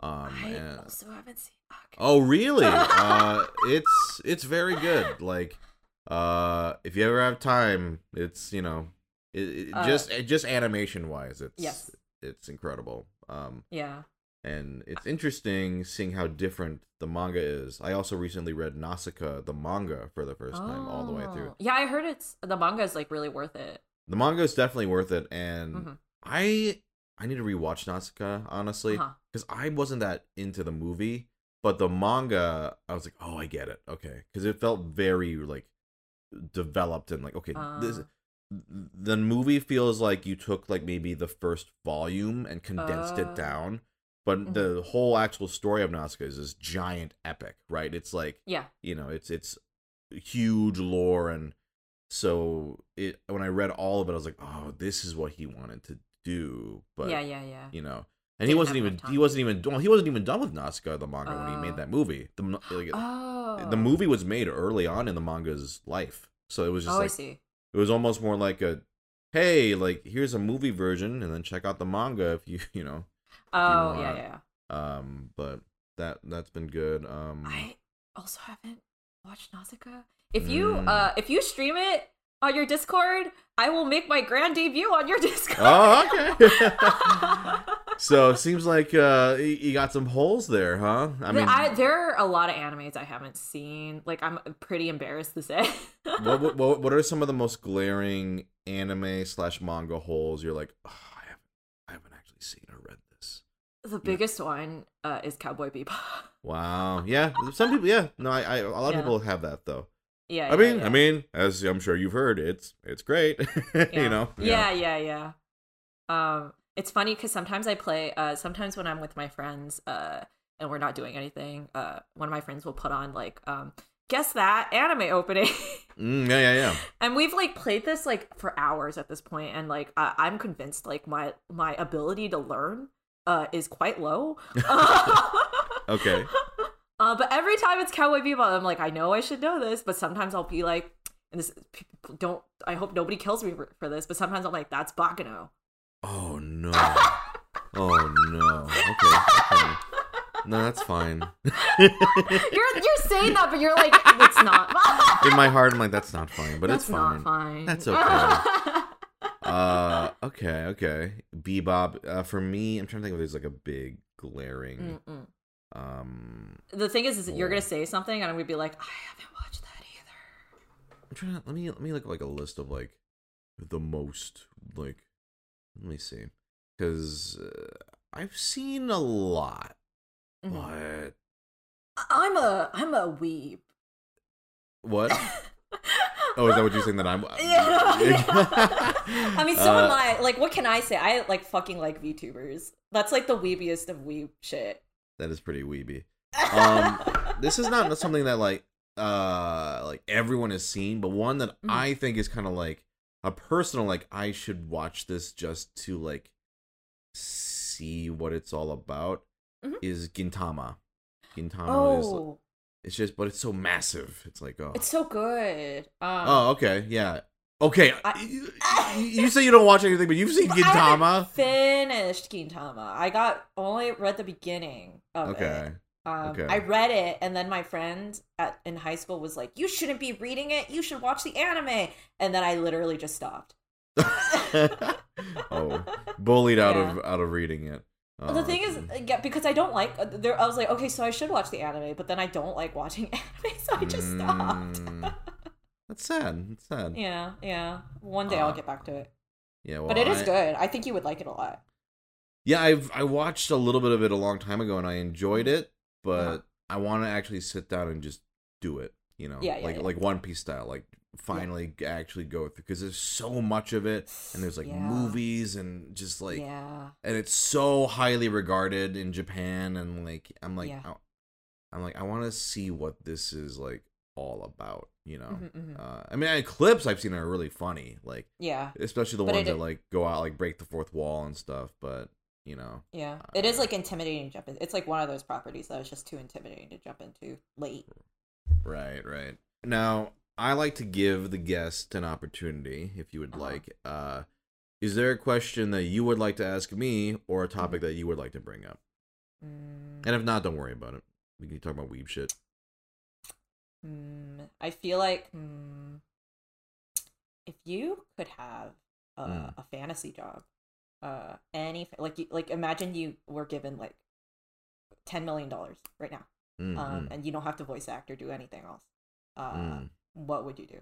A: Um
B: I
A: and
B: also haven't seen.
A: Oh really? uh it's it's very good. Like uh if you ever have time, it's you know it, it
B: Uh,
A: just it, just animation wise, it's
B: yes.
A: it's incredible. Um
B: Yeah.
A: and it's interesting seeing how different the manga is. I also recently read Nausicaa, the manga, for the first time all the way through.
B: Oh. Yeah, I heard it's the manga is like really worth it.
A: The manga is definitely worth it, and
B: Mhm.
A: I I need to rewatch Nausicaa honestly
B: Uh-huh.
A: because I wasn't that into the movie, but the manga I was like, oh, I get it, okay, because it felt very like developed and like okay, this
B: Uh.
A: The movie feels like you took like maybe the first volume and condensed
B: Oh.
A: it down. But
B: Mhm.
A: the whole actual story of Nausicaa is this giant epic, right? It's like
B: Yeah.
A: you know it's it's huge lore and so it when i read all of it i was like oh this is what he wanted to do but
B: yeah, yeah, yeah.
A: you know and he
B: Didn't
A: wasn't even he wasn't even well, he wasn't even done with Nausicaa the manga when he
B: Oh.
A: made that movie the like,
B: Oh.
A: the movie was made early on in the manga's life so it was just
B: Oh, I
A: like
B: see.
A: It was almost more like a hey like here's a movie version and then check out the manga if you you know
B: Oh, yeah,
A: want-
B: yeah.
A: um but that that's been good um
B: I also haven't watched Nausicaa. If you
A: Mm.
B: uh if you stream it on your Discord, I will make my grand debut on your Discord.
A: Oh, okay. so it seems like uh, you got some holes there, huh? I mean,
B: I, there are a lot of animes I haven't seen. Like I'm pretty embarrassed to say.
A: what, what what are some of the most glaring anime slash manga holes? You're like, oh, I haven't, I haven't actually seen or read this.
B: the biggest one uh, is Cowboy Bebop.
A: Wow. Yeah. Some people. Yeah. No. I. I a lot of
B: Yeah.
A: people have that though.
B: Yeah.
A: I
B: yeah,
A: mean.
B: yeah.
A: I mean, as I'm sure you've heard, it's it's great. you know.
B: Yeah, yeah, yeah. Um, it's funny because sometimes I play. Uh, sometimes when I'm with my friends, uh, and we're not doing anything, uh, one of my friends will put on like, um, guess that anime opening.
A: Mm, yeah. Yeah. Yeah.
B: and we've like played this like for hours at this point and like I- i'm convinced like my my ability to learn uh is quite low
A: Okay.
B: uh but every time it's cowboy bebop i'm like i know i should know this but sometimes i'll be like and this don't i hope nobody kills me for, for this but sometimes i'm like that's Baccano
A: Oh no. Oh no. Okay. okay. No, that's fine.
B: you're you're saying that but you're like it's not
A: In my heart, I'm like, that's not fine, but
B: that's
A: it's fine.
B: not fine
A: That's okay. Uh, okay, okay. Bebop. Uh, for me, I'm trying to think if there's like a big glaring.
B: Mm-mm.
A: Um,
B: the thing is, is that you're gonna say something and i'm gonna be like i haven't watched that either
A: I'm trying to let me let me look like a list of like the most like. Let me see, because uh, I've seen a lot,
B: Mhm.
A: but
B: i'm a i'm a weeb
A: what? Oh, is that what you're saying that I'm?
B: Yeah. I mean, so am
A: Uh,
B: I. Like, what can I say? I like fucking like VTubers. That's like the weebiest of weeb shit.
A: That is pretty weeby. Um, this is not something that like uh like everyone has seen, but one that
B: Mhm.
A: I think is kind of like a personal like I should watch this just to like see what it's all about
B: Mhm.
A: is Gintama. Gintama is
B: oh,
A: it's just but it's so massive. It's like oh
B: it's so good. Um,
A: oh okay yeah okay.
B: I-
A: you, you say you don't watch anything, but you've seen
B: I
A: Gintama.
B: finished Gintama. I got only read the beginning of
A: Okay.
B: it. Um,
A: okay.
B: I read it, and then my friend at in high school was like, "You shouldn't be reading it. You should watch the anime." And then I literally just stopped.
A: oh, bullied out
B: Yeah.
A: of out of reading it.
B: The
A: Oh,
B: thing is, yeah, because I don't like. uh, There, I was like, okay, so I should watch the anime, but then I don't like watching anime, so I just stopped.
A: Mm, That's sad. That's sad. Yeah.
B: yeah, yeah. One day I'll
A: Uh,
B: get back to it,
A: well,
B: but it is
A: I-
B: good. I think you would like it a lot.
A: Yeah, I've I watched a little bit of it a long time ago and I enjoyed it, but
B: Uh-huh.
A: I want to actually sit down and just do it. You know,
B: Yeah, yeah,
A: like
B: yeah.
A: like One Piece style, like finally actually go through because there's so much of it and there's like movies and just like
B: yeah,
A: and it's so highly regarded in Japan and like I'm like. I, am like I want to see what this is like all about. You know,
B: Mhm, mhm.
A: uh, I mean, I, clips I've seen are really funny, like
B: yeah,
A: especially the
B: But
A: ones that like go out like break the fourth wall and stuff. But you know,
B: yeah. It is
A: Uh,
B: like intimidating to jump in. It's like one of those properties that is just too intimidating to jump into late.
A: right, right. Now I like to give the guest an opportunity, if you would
B: Uh-huh.
A: like. Uh, is there a question that you would like to ask me, or a topic
B: Mm-hmm.
A: that you would like to bring up?
B: Mm,
A: And if not, don't worry about it. We can talk about weeb shit.
B: mm, I feel like mm, if you could have a,
A: Mm.
B: a fantasy job, uh, any like you, like imagine you were given like ten million dollars right now, um,
A: mm,
B: and you don't have to voice act or do anything else. Uh,
A: mm.
B: What would you do?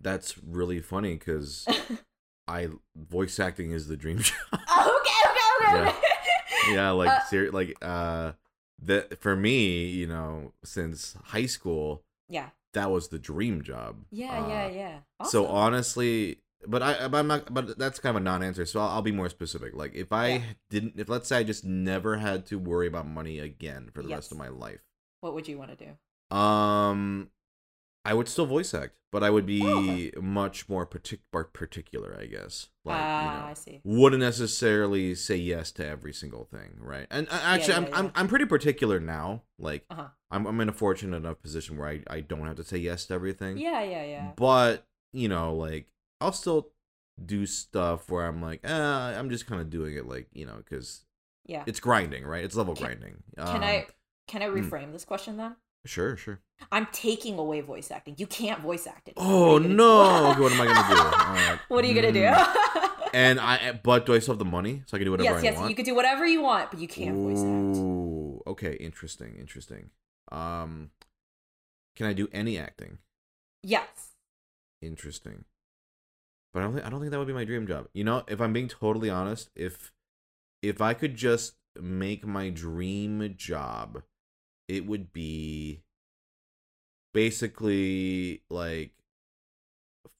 A: That's really funny because I voice acting is the dream job.
B: okay, okay, okay,
A: Yeah.
B: okay.
A: yeah, like
B: Uh,
A: ser- like uh, that for me, you know, since high school,
B: yeah,
A: that was the dream job.
B: yeah, yeah,
A: Uh,
B: yeah.
A: So
B: Awesome.
A: honestly, but I, but I'm not. But that's kind of a non-answer. So I'll, I'll be more specific. Like if I
B: Yeah.
A: didn't, if let's say I just never had to worry about money again for the rest of my life,
B: what would you want to do?
A: um, I would still voice act, but I would be
B: Oh, okay.
A: much more partic- particular, I guess. Like
B: Ah,
A: you know,
B: I see.
A: wouldn't necessarily say yes to every single thing, right? And uh, actually,
B: yeah,
A: I'm, I'm. I'm pretty particular now. Like
B: Uh-huh.
A: I'm I'm in a fortunate enough position where I I don't have to say yes to everything.
B: Yeah, yeah, yeah.
A: But you know, like I'll still do stuff where I'm like, uh, I'm just kind of doing it, like you know, because
B: Yeah.
A: it's grinding, right? It's level
B: Can-
A: grinding.
B: Can
A: Um,
B: I can I
A: hmm.
B: reframe this question then?
A: Sure, sure.
B: I'm taking away voice acting. You can't voice act it.
A: Oh
B: What are you gonna
A: no! Okay, what am I gonna do? Right.
B: what are you gonna
A: Mm.
B: do?
A: And I, but do I still have the money so I can do whatever
B: yes,
A: I
B: yes,
A: want?
B: you could do whatever you want, but you can't voice act.
A: Ooh, okay, interesting, interesting. Um, can I do any acting?
B: Yes.
A: Interesting. But I don't think I don't think that would be my dream job. You know, if I'm being totally honest, if if I could just make my dream job, it would be basically like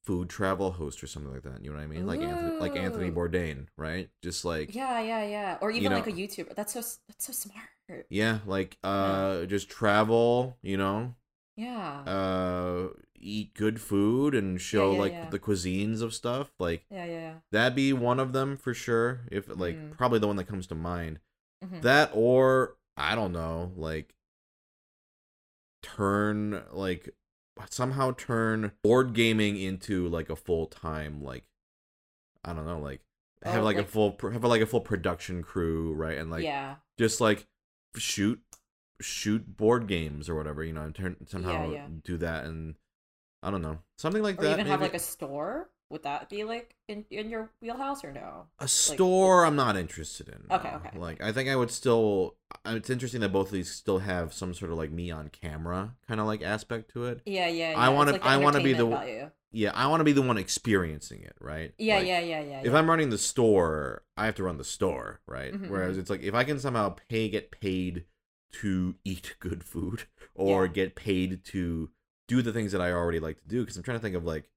A: food travel host or something like that. You know what I mean? Like Anthony, like Anthony Bourdain, right? Just like
B: Yeah, yeah, yeah. Or even
A: You know-
B: like a YouTuber. That's so that's so smart.
A: yeah, like uh, just travel. You know,
B: Yeah.
A: uh eat good food and show
B: yeah,
A: like
B: yeah.
A: the cuisines of stuff like
B: yeah, yeah, yeah.
A: that'd be one of them for sure if like
B: Mm.
A: probably the one that comes to mind
B: Mhm.
A: that or i don't know like turn like somehow turn board gaming into like a full-time like i don't know like have
B: Oh,
A: like, a full have like a full production crew right and like
B: yeah.
A: just like shoot shoot board games or whatever you know and turn somehow
B: yeah.
A: do that and i don't know something like
B: Or
A: that
B: even have like a store. Would that be like in in your wheelhouse or no?
A: a store i'm not interested in
B: Okay,
A: no.
B: okay.
A: like i think i would still it's interesting that both of these still have some sort of like me on camera kind of like aspect to it
B: Yeah, yeah. yeah.
A: I wanna-
B: like
A: I wanna be the-
B: value.
A: yeah i want to be the one experiencing it right
B: Yeah,
A: Like,
B: yeah, yeah, yeah.
A: if
B: yeah.
A: i'm running the store i have to run the store right
B: Mhm,
A: whereas
B: mhm.
A: it's like if i can somehow pay get paid to eat good food or
B: Yeah.
A: get paid to do the things that i already like to do because i'm trying to think of like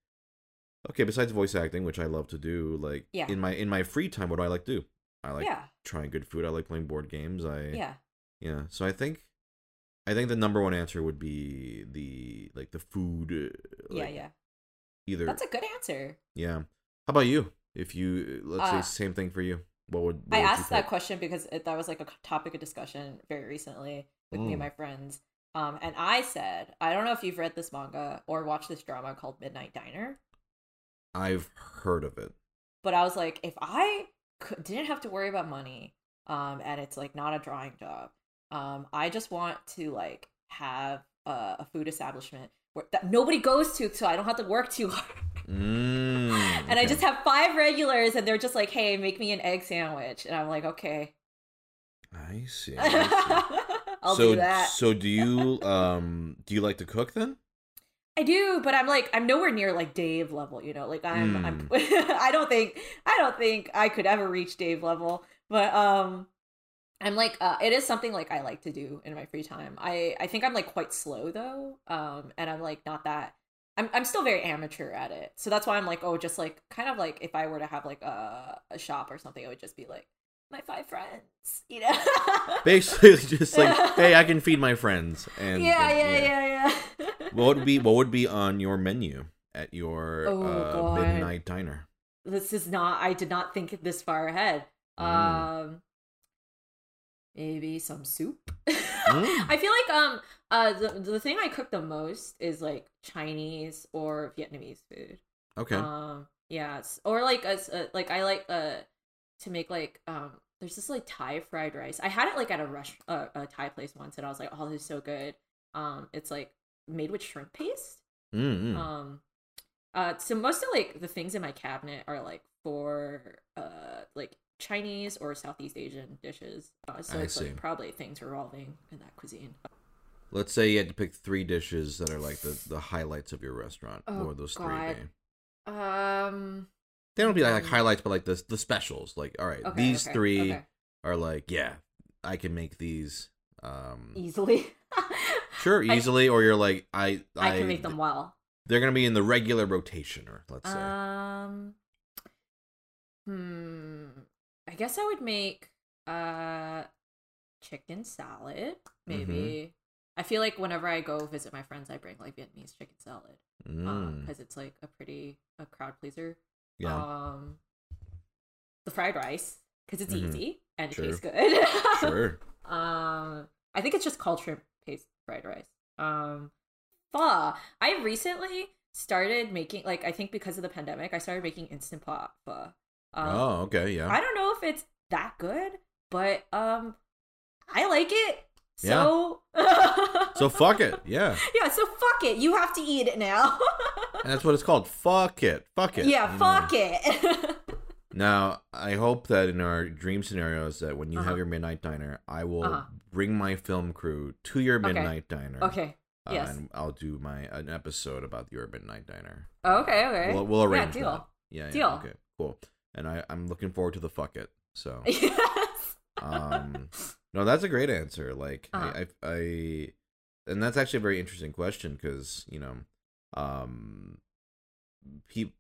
A: okay besides voice acting which i love to do like
B: Yeah.
A: in my in my free time what do i like to do i like
B: yeah,
A: trying good food i like playing board games i
B: yeah.
A: yeah so i think i think the number one answer would be the like the food uh,
B: Yeah, yeah.
A: either
B: That's a good answer.
A: yeah how about you if you let's
B: Uh,
A: say same thing for you what would what
B: I
A: would
B: asked that question because it, that was like a topic of discussion very recently with me
A: Mm.
B: and my friends. Um, and I said, I don't know if you've read this manga or watched this drama called Midnight Diner,
A: i've heard of it.
B: But I was like, if I could, didn't have to worry about money, um, and it's like not a drawing job, um, I just want to like have a, a food establishment where that nobody goes to, so I don't have to work too hard.
A: mm,
B: And I just have five regulars, and they're just like, "Hey, make me an egg sandwich," and I'm like, "Okay,
A: i see, I see.
B: I'll
A: so
B: do that."
A: so do you um do you like to cook then
B: I do, but I'm like I'm nowhere near like Dave level, you know. Like I'm I'm
A: Hmm.
B: I don't think I don't think I could ever reach Dave level, but um I'm like uh it is something like I like to do in my free time. I I think I'm like quite slow though. Um and I'm like not that I'm I'm still very amateur at it. So that's why I'm like oh just like kind of like if I were to have like a a shop or something it would just be like my five friends, you know.
A: basically just like hey i can feed my friends and
B: yeah,
A: and-
B: yeah, yeah, yeah.
A: what would be what would be on your menu at your
B: Oh,
A: uh, midnight diner
B: this is not i did not think this far ahead
A: Mm.
B: um maybe some soup
A: Mm.
B: i feel like um uh the, the thing i cook the most is like chinese or vietnamese food
A: okay
B: um yeah or like as uh, like i like uh to make like um there's this like thai fried rice i had it like at a rush uh, a thai place once and i was like oh this is so good um it's like made with shrimp paste
A: Mm-mm.
B: um uh so most of like the things in my cabinet are like for uh like Chinese or Southeast Asian dishes. Uh, so
A: I
B: it's
A: see.
B: like probably things revolving in that cuisine.
A: Let's say you had to pick three dishes that are like the, the highlights of your restaurant.
B: Oh,
A: what would those
B: God.
A: three?
B: Um.
A: They don't be like, like
B: Um,
A: highlights, but like the the specials. Like, all right,
B: Okay,
A: these
B: okay,
A: three
B: okay.
A: are like, yeah, I can make these. Um,
B: easily.
A: sure,
B: I-
A: easily, or you're like, I,
B: I can make them well.
A: They're gonna be in the regular rotation, or let's say.
B: Um. Hmm. I guess I would make uh chicken salad. Maybe.
A: Mm-hmm.
B: I feel like whenever I go visit my friends, I bring like Vietnamese chicken salad
A: Mm,
B: because it's like a pretty a crowd pleaser.
A: Yeah,
B: Um, the fried rice because it's
A: Mhm.
B: easy and it tastes good.
A: sure.
B: Um, I think it's just called shrimp paste fried rice. Um, pho. I recently started making like I think because of the pandemic, I started making instant pot pho. Um,
A: oh, okay, yeah.
B: I don't know if it's that good, but um, I like it.
A: Yeah.
B: So,
A: So fuck it, yeah.
B: yeah. So fuck it. You have to eat it now.
A: And that's what it's called. Fuck it, fuck it.
B: yeah, fuck
A: know.
B: it.
A: Now, I hope that in our dream scenarios that when you
B: Uh-huh.
A: have your midnight diner, I will
B: Uh-huh.
A: bring my film crew to your
B: Okay.
A: midnight diner.
B: okay.
A: uh,
B: yes.
A: and I'll do my an episode about your midnight diner.
B: Okay. Okay.
A: We'll, we'll arrange
B: deal.
A: that. Yeah, deal. yeah.
B: Deal.
A: Okay. Cool. And I I'm looking forward to the fuck it. So. um no that's a great answer like
B: Uh-huh.
A: I, I i and that's actually a very interesting question because you know um people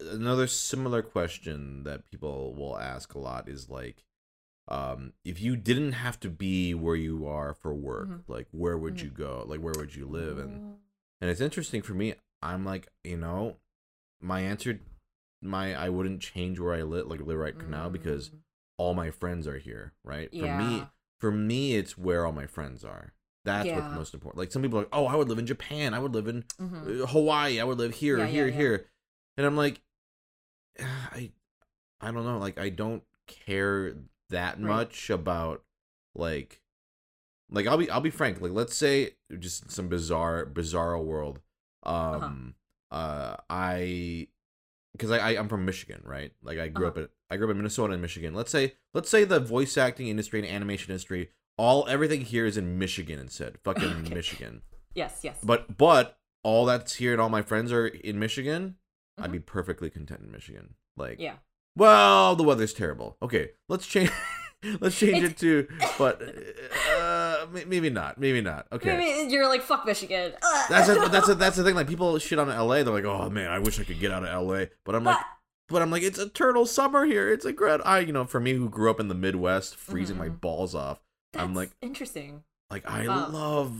A: another similar question that people will ask a lot is like um if you didn't have to be where you are for work
B: Mhm.
A: like where would
B: Mhm.
A: you go like where would you live and and it's interesting for me i'm like you know my answer my i wouldn't change where i live like live right now because
B: Mm.
A: All my friends are here, right? For me, for me, it's where all my friends are. That's what's most important. Like some people are like, oh, I would live in Japan. I would live in
B: Mhm.
A: uh, Hawaii. I would live here,
B: Yeah,
A: here,
B: yeah, yeah.
A: here. And I'm like, I, I don't know. Like I don't care that
B: Right.
A: much about like, like I'll be I'll be frank. Like let's say just some bizarre bizarre world.
B: Uh-huh.
A: Um, uh, I because I, I I'm from Michigan, right? Like I grew
B: Uh-huh.
A: up at I grew up in Minnesota and Michigan. Let's say let's say the voice acting industry and animation industry, all everything here is in Michigan instead. Fucking
B: Okay.
A: Michigan.
B: Yes. Yes.
A: But but all that's here and all my friends are in Michigan. I'd
B: Mhm.
A: be perfectly content in Michigan. Like
B: yeah.
A: well, the weather's terrible. Okay, let's change let's change it to but uh maybe not. Maybe not. Okay.
B: Maybe you're like fuck Michigan. Ugh.
A: That's a, that's a, that's the thing. Like people shit on LA. They're like, oh man, I wish I could get out of LA. But I'm like,
B: But-
A: I'm like, it's a turtle summer here. It's a great. I you know, for me who grew up in the Midwest, freezing my
B: Mhm.
A: balls off. I'm like,
B: interesting.
A: like I
B: Um,
A: love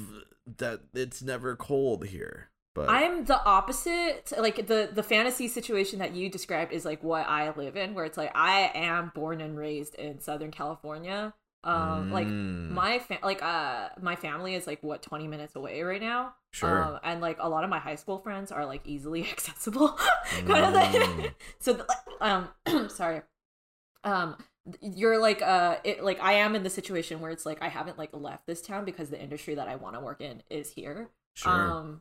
A: that it's never cold here. But
B: I'm the opposite. Like the the fantasy situation that you described is like what I live in, where it's like I am born and raised in Southern California. Um, like
A: Mm,
B: my fa- like uh my family is like what 20 minutes away right now.
A: sure.
B: Um, and like a lot of my high school friends are like easily accessible, kind of thing.
A: Mm.
B: so th- um, sorry. Um, you're like uh, it like I am in the situation where it's like I haven't like left this town because the industry that I want to work in is here.
A: sure.
B: Um,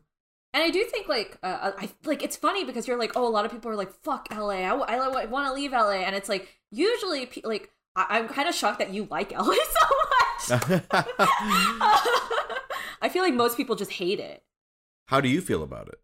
B: and I do think like uh, I like it's funny because you're like oh a lot of people are like fuck LA I, w- I, want to leave LA and it's like usually pe- like I- I'm kind of shocked that you like LA so much. I feel like most people just hate it.
A: How do you feel about it?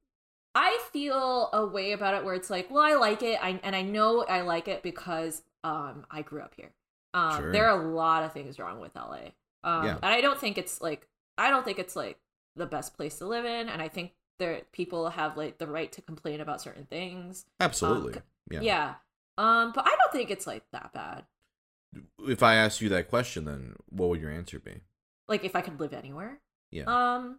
B: I feel a way about it where it's like, well, I like it, I, and I know I like it because um I grew up here. Um,
A: Sure.
B: There are a lot of things wrong with LA, um,
A: Yeah.
B: and I don't think it's like I don't think it's like the best place to live in, and I think there people have like the right to complain about certain things.
A: Absolutely.
B: c-
A: yeah.
B: Yeah. Um, but I don't think it's like that bad.
A: If I asked you that question, then what would your answer be?
B: Like if I could live anywhere.
A: Yeah.
B: Um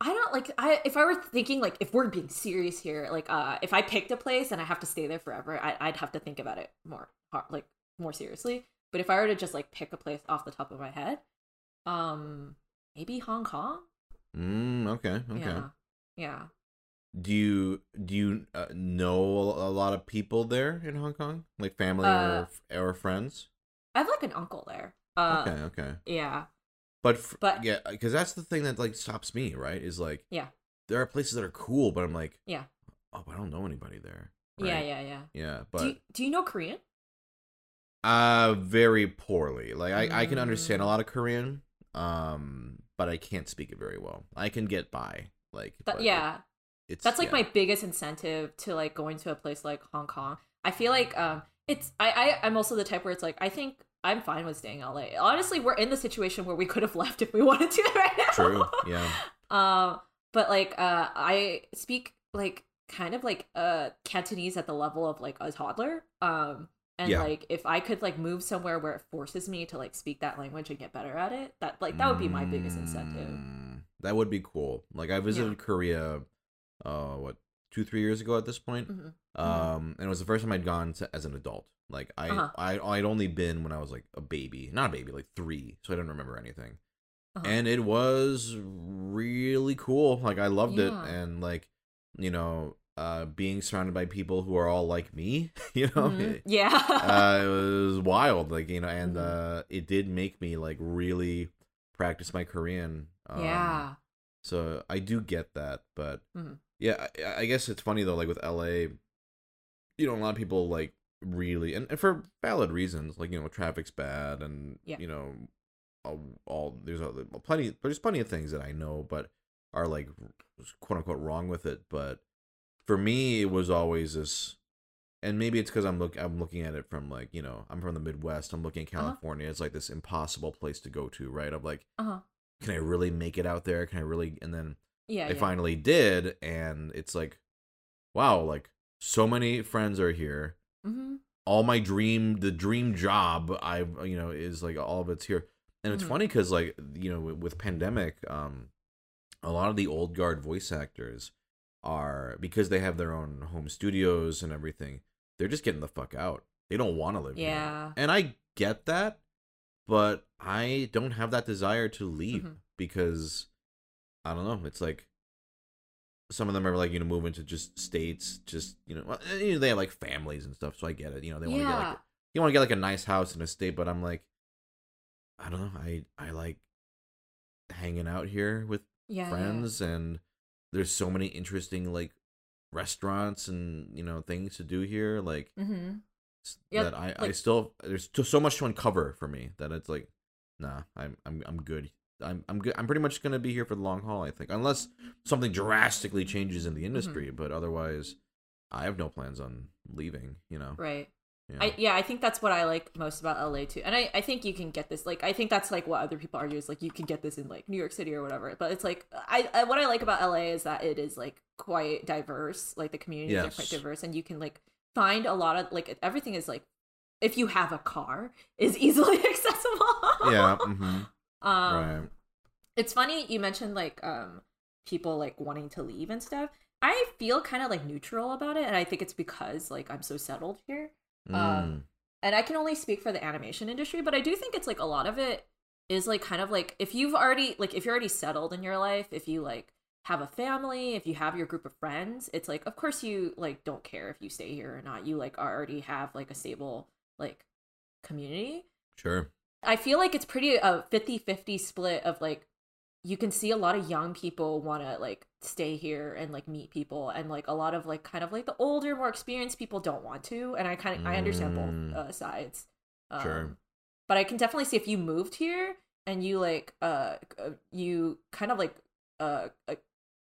B: I don't like I if I were thinking like if we're being serious here, like uh if I picked a place and I have to stay there forever, I I'd have to think about it more like more seriously. But if I were to just like pick a place off the top of my head, um maybe Hong Kong?
A: Mm, okay. Okay.
B: Yeah. Yeah.
A: Do you do you uh, know a lot of people there in Hong Kong, like family
B: Uh,
A: or or friends?
B: I have like an uncle there. Uh
A: okay, okay,
B: yeah.
A: but f-
B: but-
A: yeah, because that's the thing that like stops me, right? Is like
B: Yeah.
A: there are places that are cool, but I'm like,
B: Yeah.
A: oh, but I don't know anybody there.
B: Yeah,
A: right?
B: yeah, yeah.
A: yeah.
B: do
A: But
B: you, do you know Korean?
A: Uh very poorly. Like I, I can understand a
B: Mm.
A: lot of Korean, um, but I can't speak it very well. I can get by. Like
B: But
A: but
B: yeah,
A: it's
B: that's like
A: yeah.
B: my biggest incentive to like going to a place like Hong Kong. I feel like um it's I, I I'm also the type where it's like I think I'm fine with staying in LA. Honestly, we're in the situation where we could have left if we wanted to right now.
A: True. Yeah.
B: Um but like uh I speak like kind of like uh Cantonese at the level of like a toddler. Um and
A: Yeah.
B: like if I could like move somewhere where it forces me to like speak that language and get better at it, that like that would be my biggest incentive.
A: Mm, That would be cool. Like I visited Korea, uh, what two three years ago at this point.
B: Mhm.
A: Um, and it was the first time I'd gone to as an adult. Like I,
B: Uh-huh.
A: I, I'd only been when I was like a baby, not a baby, like three, so I don't remember anything.
B: Uh-huh.
A: And it was really cool. Like I loved it, and like, you know, uh, being surrounded by people who are all like me, you know,
B: Mhm. Yeah.
A: uh, it was wild. Like you know, and
B: Mhm.
A: uh, it did make me like really practice my Korean. Um,
B: yeah.
A: So I do get that, but
B: Mhm.
A: Yeah, I, I guess it's funny though. Like with LA, you know, a lot of people like really, and, and for valid reasons, like you know, traffic's bad, and
B: Yeah.
A: you know, all, all there's a, plenty, there's plenty of things that I know, but are like quote unquote wrong with it. But for me, it was always this. And maybe it's because I'm look I'm looking at it from like you know I'm from the Midwest. I'm looking at
B: Uh-huh.
A: California. It's like this impossible place to go to, right? I'm like,
B: Uh-huh.
A: can I really make it out there? Can I really? And then
B: Yeah.
A: I
B: yeah.
A: finally did, and it's like, wow, like so many friends are here.
B: Mm-hmm.
A: All my dream, the dream job, I you know is like all of it's here, and it's
B: Mhm.
A: funny because like you know with, pandemic, um, a lot of the old guard voice actors are because they have their own home studios and everything. They're just getting the fuck out. They don't want to live here.
B: Yeah.
A: and I get that, but I don't have that desire to leave
B: Mhm.
A: because I don't know. It's like some of them are like you know moving to just states, just you know, well, you know they have like families and stuff. So I get it. You know they want to get like you want to get like a nice house in a state, but I'm like, I don't know. I I like hanging out here with
B: Yeah. yeah.
A: friends, and there's so many interesting like restaurants and you know things to do here. Like
B: Mm-hmm. Yeah,
A: that I I still there's so much to uncover for me that it's like, nah, I'm I'm I'm good. I'm I'm good. I'm pretty much gonna be here for the long haul. I think, unless something drastically changes in the
B: Mm-hmm.
A: industry, but otherwise, I have no plans on leaving. You know,
B: Right.
A: yeah.
B: I yeah, I think that's what I like most about LA too. And I, I think you can get this like I think that's like what other people argue is like you can get this in like New York City or whatever. But it's like I, I what I like about LA is that it is like quite diverse. Like the communities are quite diverse and you can like find a lot of like everything is like if you have a car is easily accessible.
A: yeah, hmm
B: Um
A: right.
B: it's funny you mentioned like um people like wanting to leave and stuff. I feel kind of like neutral about it and I think it's because like I'm so settled here
A: Mm.
B: um, and I can only speak for the animation industry, but I do think it's like a lot of it is like kind of like if you've already like if you're already settled in your life, if you like have a family, if you have your group of friends, it's like of course you like don't care if you stay here or not. You like already have like a stable like community.
A: sure.
B: I feel like it's pretty a 50-50 split of like you can see a lot of young people want to like stay here and like meet people and like a lot of like kind of like the older more experienced people don't want to and I kind of I understand
A: Mm.
B: both uh, sides.
A: Sure.
B: But I can definitely see if you moved here and you like uh uh, you kind of like uh, uh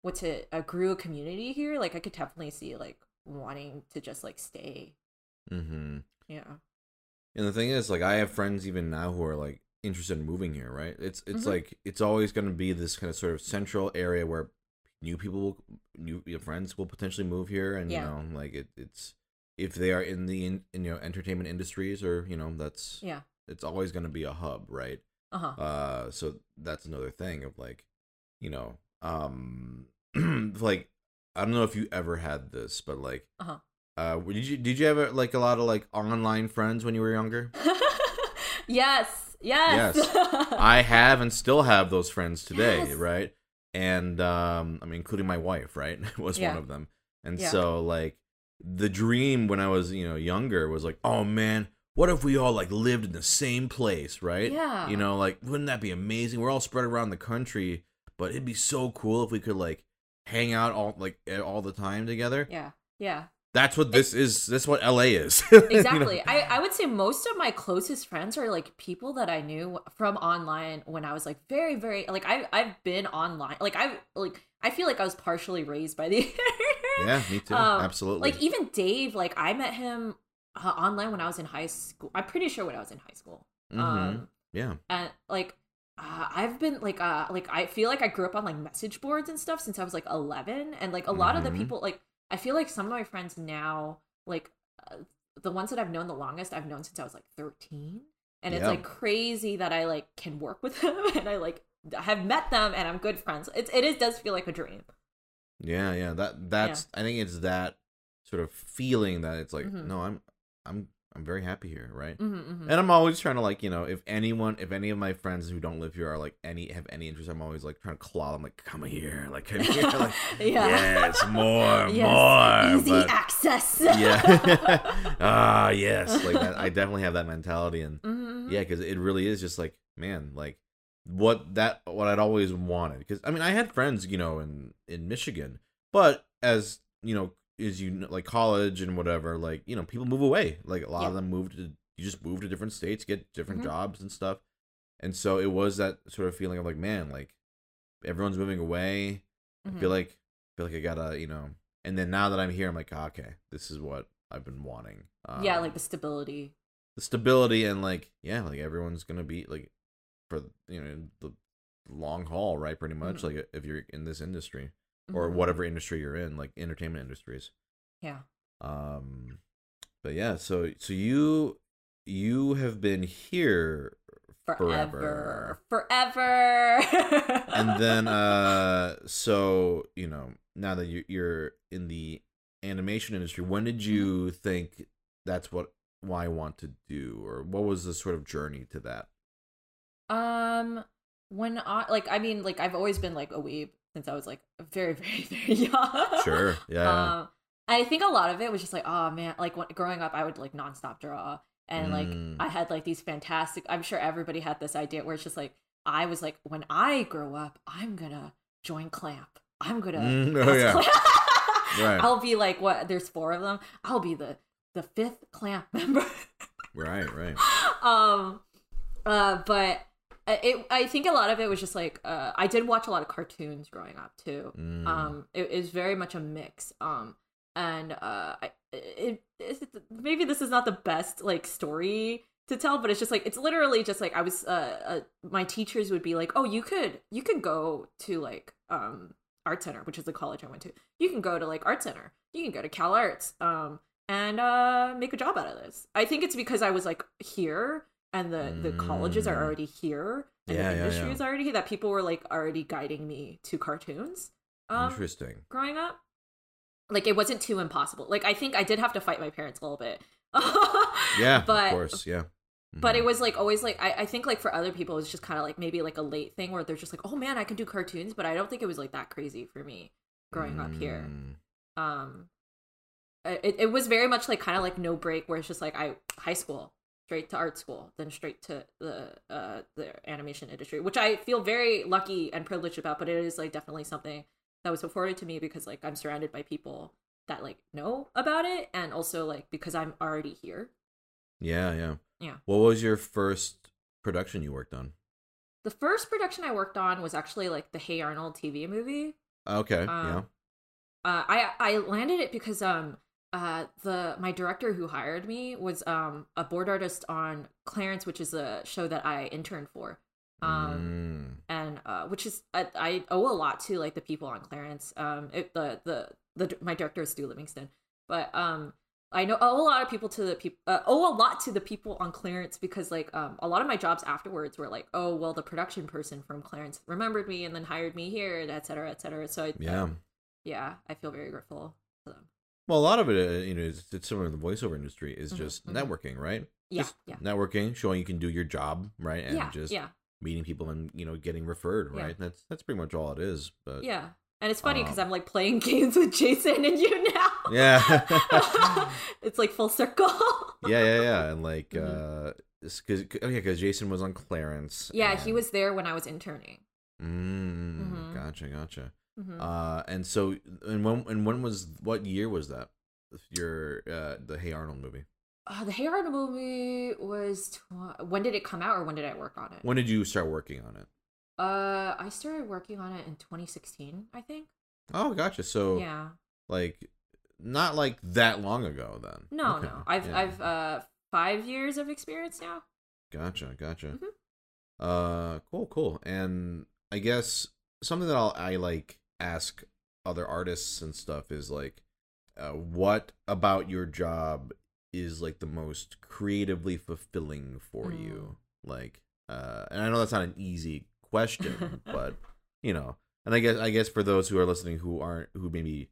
B: what's it uh, grew a community here like I could definitely see like wanting to just like stay.
A: Mm-hmm.
B: Yeah.
A: And the thing is, like, I have friends even now who are like interested in moving here. Right? It's it's
B: Mhm.
A: like it's always going to be this kind of sort of central area where new people, will, new your friends will potentially move here, and
B: Yeah.
A: you know, like it, it's if they are in the in, in you know entertainment industries or you know that's
B: Yeah.
A: it's always going to be a hub, right?
B: Uh-huh.
A: Uh, so that's another thing of like, you know, um, like I don't know if you ever had this, but like,
B: Uh-huh.
A: Uh, did you did you have like a lot of like online friends when you were younger?
B: yes. Yes. yes.
A: I have and still have those friends today,
B: Yes.
A: right? And um, I mean, including my wife, right, was
B: Yeah.
A: one of them. And
B: Yeah.
A: so, like, the dream when I was, you know, younger was like, oh man, what if we all like lived in the same place, right?
B: Yeah.
A: You know, like, wouldn't that be amazing? We're all spread around the country, but it'd be so cool if we could like hang out all like all the time together.
B: yeah. Yeah.
A: That's what this is. That's what LA is. You know?
B: exactly I, I would say most of my closest friends are like people that i knew from online when i was like very very like I, i've been online like i like i feel like i was partially raised by the internet
A: Yeah, me too.
B: Um,
A: Absolutely.
B: like even dave like i met him uh, online when i was in high school i'm pretty sure when i was in high school
A: Mhm.
B: um
A: yeah.
B: and like uh, I've been like uh like I feel like I grew up on like message boards and stuff since I was like 11 and like a lot of the
A: Mhm.
B: people like I feel like some of my friends now like uh, the ones that I've known the longest I've known since I was like 13 and it's like crazy that I like can work with them and I like have met them and I'm good friends. It it is does feel like a dream.
A: Yeah, yeah. That that's I think it's that sort of feeling that it's like,
B: Mhm.
A: no, I'm I'm I'm very happy here, right?
B: Mm-hmm,
A: And I'm always trying to like, you know, if anyone, if any of my friends who don't live here are like any have any interest, I'm always like trying to claw them, like, come here, like, come here, like,
B: yeah.
A: yes, more,
B: Yes,
A: more,
B: easy
A: but
B: access.
A: yeah, ah, yes, like that. I definitely have that mentality, and
B: Mhm.
A: yeah, because it really is just like, man, like what that what I'd always wanted. Because I mean, I had friends, you know, in in Michigan, but as you know, as you kn- like college and whatever, like you know, people move away. Like a lot of them moved to you just move to different states, get different
B: Mhm.
A: jobs and stuff, and so it was that sort of feeling of like, man, like everyone's moving away. I
B: Mhm.
A: feel like I feel like I gotta, you know. And then now that I'm here, I'm like, "Ah, okay, this is what I've been wanting. Um,
B: yeah, like the stability.
A: the stability and like yeah like everyone's gonna be like for you know the long haul right pretty much
B: Mhm.
A: like if you're in this industry or
B: Mhm.
A: whatever industry you're in like entertainment industries
B: Yeah.
A: um but yeah so so you you have been here
B: Forever. Forever.
A: and then uh so you know now that you you're in the animation industry when did
B: Mm-hmm.
A: you think that's what why I want to do or what was the sort of journey to that
B: Um, when I like, I mean, like I've always been like a weeb since I was like very, very, very young.
A: sure yeah.
B: Um, I think a lot of it was just like, oh man, like when, growing up, I would like nonstop draw, and like
A: Mm.
B: I had like these fantastic. I'm sure everybody had this idea where it's just like I was like, when I grow up, I'm gonna join Clamp. I'm gonna.
A: Mm, oh, yeah. Right.
B: I'll be like what? There's four of them. I'll be the the fifth Clamp member.
A: Right, right.
B: um uh but it i think a lot of it was just like uh i did watch a lot of cartoons growing up too.
A: Mm.
B: um it is very much a mix um and uh I, it, it maybe this is not the best like story to tell but it's just like it's literally just like i was uh, uh my teachers would be like oh you could you could go to like um art center which is the college i went to. You can go to like art center. You can go to CalArts um and uh make a job out of this. I think it's because i was like here and the the colleges are
A: Mm.
B: already here and
A: Yeah,
B: the industry
A: yeah.
B: is already here that people were like already guiding me to cartoons um
A: Interesting.
B: growing up like it wasn't too impossible like i think i did have to fight my parents a little bit
A: Yeah,
B: but
A: of course, yeah.
B: but
A: Mhm.
B: it was like always like I, I think like for other people it's just kind of like maybe like a late thing where they're just like oh man i can do cartoons but i don't think it was like that crazy for me growing up here
A: Mm.
B: um it, it was very much like kind of like no break where it's just like i high school straight to art school then straight to the uh the animation industry which i feel very lucky and privileged about but it is like definitely something that was afforded to me because like i'm surrounded by people that like know about it and also like because i'm already here
A: Yeah, yeah.
B: Yeah.
A: What was your first production you worked on?
B: the first production i worked on was actually like the hey arnold tv movie
A: Okay,
B: Um,
A: yeah.
B: uh, I I landed it because um uh the my director who hired me was um a board artist on Clarence, which is a show that I interned for, um
A: Mm.
B: and uh which is I, I owe a lot to like the people on Clarence. Um, it, the the the my director is Stu Livingston, but um I know owe a lot of people to the people uh, owe a lot to the people on Clarence because like um a lot of my jobs afterwards were like oh well the production person from Clarence remembered me and then hired me here and et cetera et cetera so I,
A: Yeah.
B: um, yeah I feel very grateful to them
A: Well, a lot of it, uh, you know, is, it's similar to the voiceover industry, is
B: Mhm,
A: just
B: mhm.
A: networking, right?
B: yeah
A: Just
B: yeah
A: networking, showing you can do your job, right? And
B: yeah
A: just
B: yeah
A: meeting people and you know getting referred, right? Yeah. That's that's pretty much all it is. But
B: yeah and it's funny because
A: Um,
B: I'm like playing games with Jason and you now
A: yeah,
B: it's like full circle
A: yeah, yeah, yeah, and like
B: Mhm.
A: uh, because oh yeah, because Jason was on Clarence.
B: yeah he was there when I was interning
A: Mm,
B: Mhm.
A: Gotcha, gotcha.
B: Mhm.
A: Uh, and so, and when, and when was what year was that? your uh the Hey Arnold movie?
B: Uh, the Hey Arnold movie was tw- when did it come out or when did I work on it?
A: When did you start working on it?
B: Uh, I started working on it in 2016, I think.
A: Oh, gotcha. So
B: Yeah.
A: like not like that long ago then.
B: No,
A: Okay,
B: no. I've
A: yeah.
B: I've uh five years of experience now.
A: Gotcha, gotcha.
B: Mhm.
A: Uh, cool, cool. And I guess something that I'll I like ask other artists and stuff is like, uh, what about your job is like the most creatively fulfilling for
B: Mm.
A: you? Like, uh, and I know that's not an easy question, but you know, and I guess I guess for those who are listening who aren't who maybe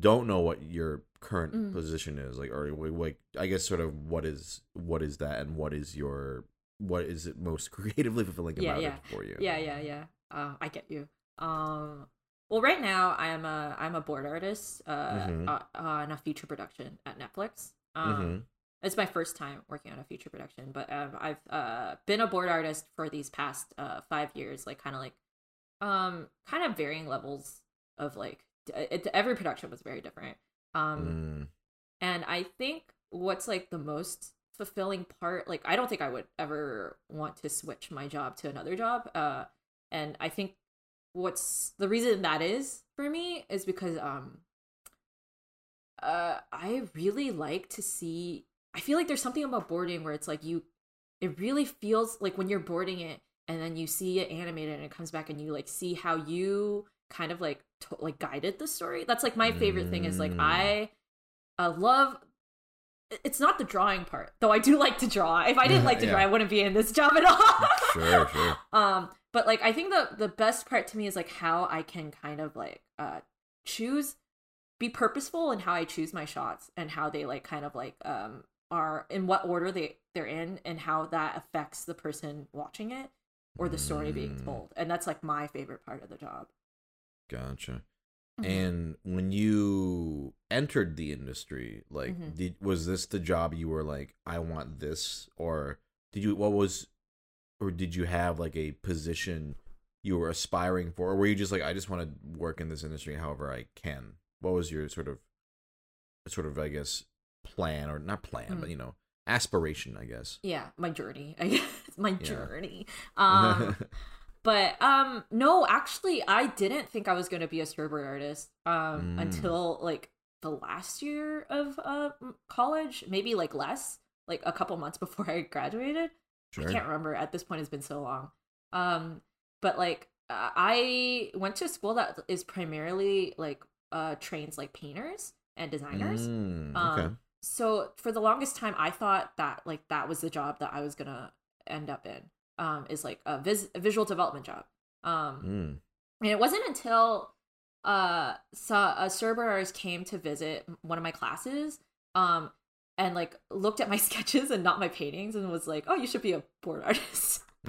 A: don't know what your current
B: Mm.
A: position is like or like i guess sort of what is what is that and what is your what is it most creatively fulfilling
B: Yeah,
A: about
B: yeah.
A: it for you
B: Yeah, yeah, yeah. Uh, I get you. Um, well, right now I am a I'm a board artist uh,
A: Mhm.
B: uh on a feature production at Netflix. Um,
A: Mhm.
B: it's my first time working on a feature production, but um, I've uh been a board artist for these past uh five years, like kind of like um kind of varying levels of like it, every production was very different. Um,
A: Mm.
B: and I think what's like the most fulfilling part, like I don't think I would ever want to switch my job to another job. Uh and I think what's the reason that is for me is because um uh I really like to see I feel like there's something about boarding where it's like you it really feels like when you're boarding it and then you see it animated and it comes back and you like see how you kind of like to- like guided the story. That's like my favorite thing is like
A: Mm.
B: I uh, love it's not the drawing part though i do like to draw if i didn't like to draw i wouldn't be in this job at all
A: sure sure
B: um but like i think the the best part to me is like how i can kind of like uh choose be purposeful in how i choose my shots and how they like kind of like um are in what order they they're in and how that affects the person watching it or the story being
A: Mm.
B: told and that's like my favorite part of the job
A: gotcha
B: Mhm.
A: and when you entered the industry like
B: Mhm.
A: did was this the job you were like i want this or did you what was or did you have like a position you were aspiring for or were you just like i just want to work in this industry however i can what was your sort of sort of i guess plan or not plan
B: Mm.
A: but you know aspiration i guess
B: yeah my journey i guess my
A: Yeah.
B: journey um but um no actually i didn't think i was going to be a storyboard artist um
A: Mm.
B: until like the last year of uh college maybe like less like a couple months before i graduated
A: sure.
B: i can't remember at this point it's been so long. Um but like uh, i went to a school that is primarily like uh trains like painters and designers.
A: Mm,
B: um,
A: okay
B: so for the longest time i thought that like that was the job that i was gonna end up in um is like a, vis- a visual development job. Um
A: Mm.
B: and it wasn't until uh so uh Cerberus came to visit one of my classes um and like looked at my sketches and not my paintings and was like oh you should be a board artist.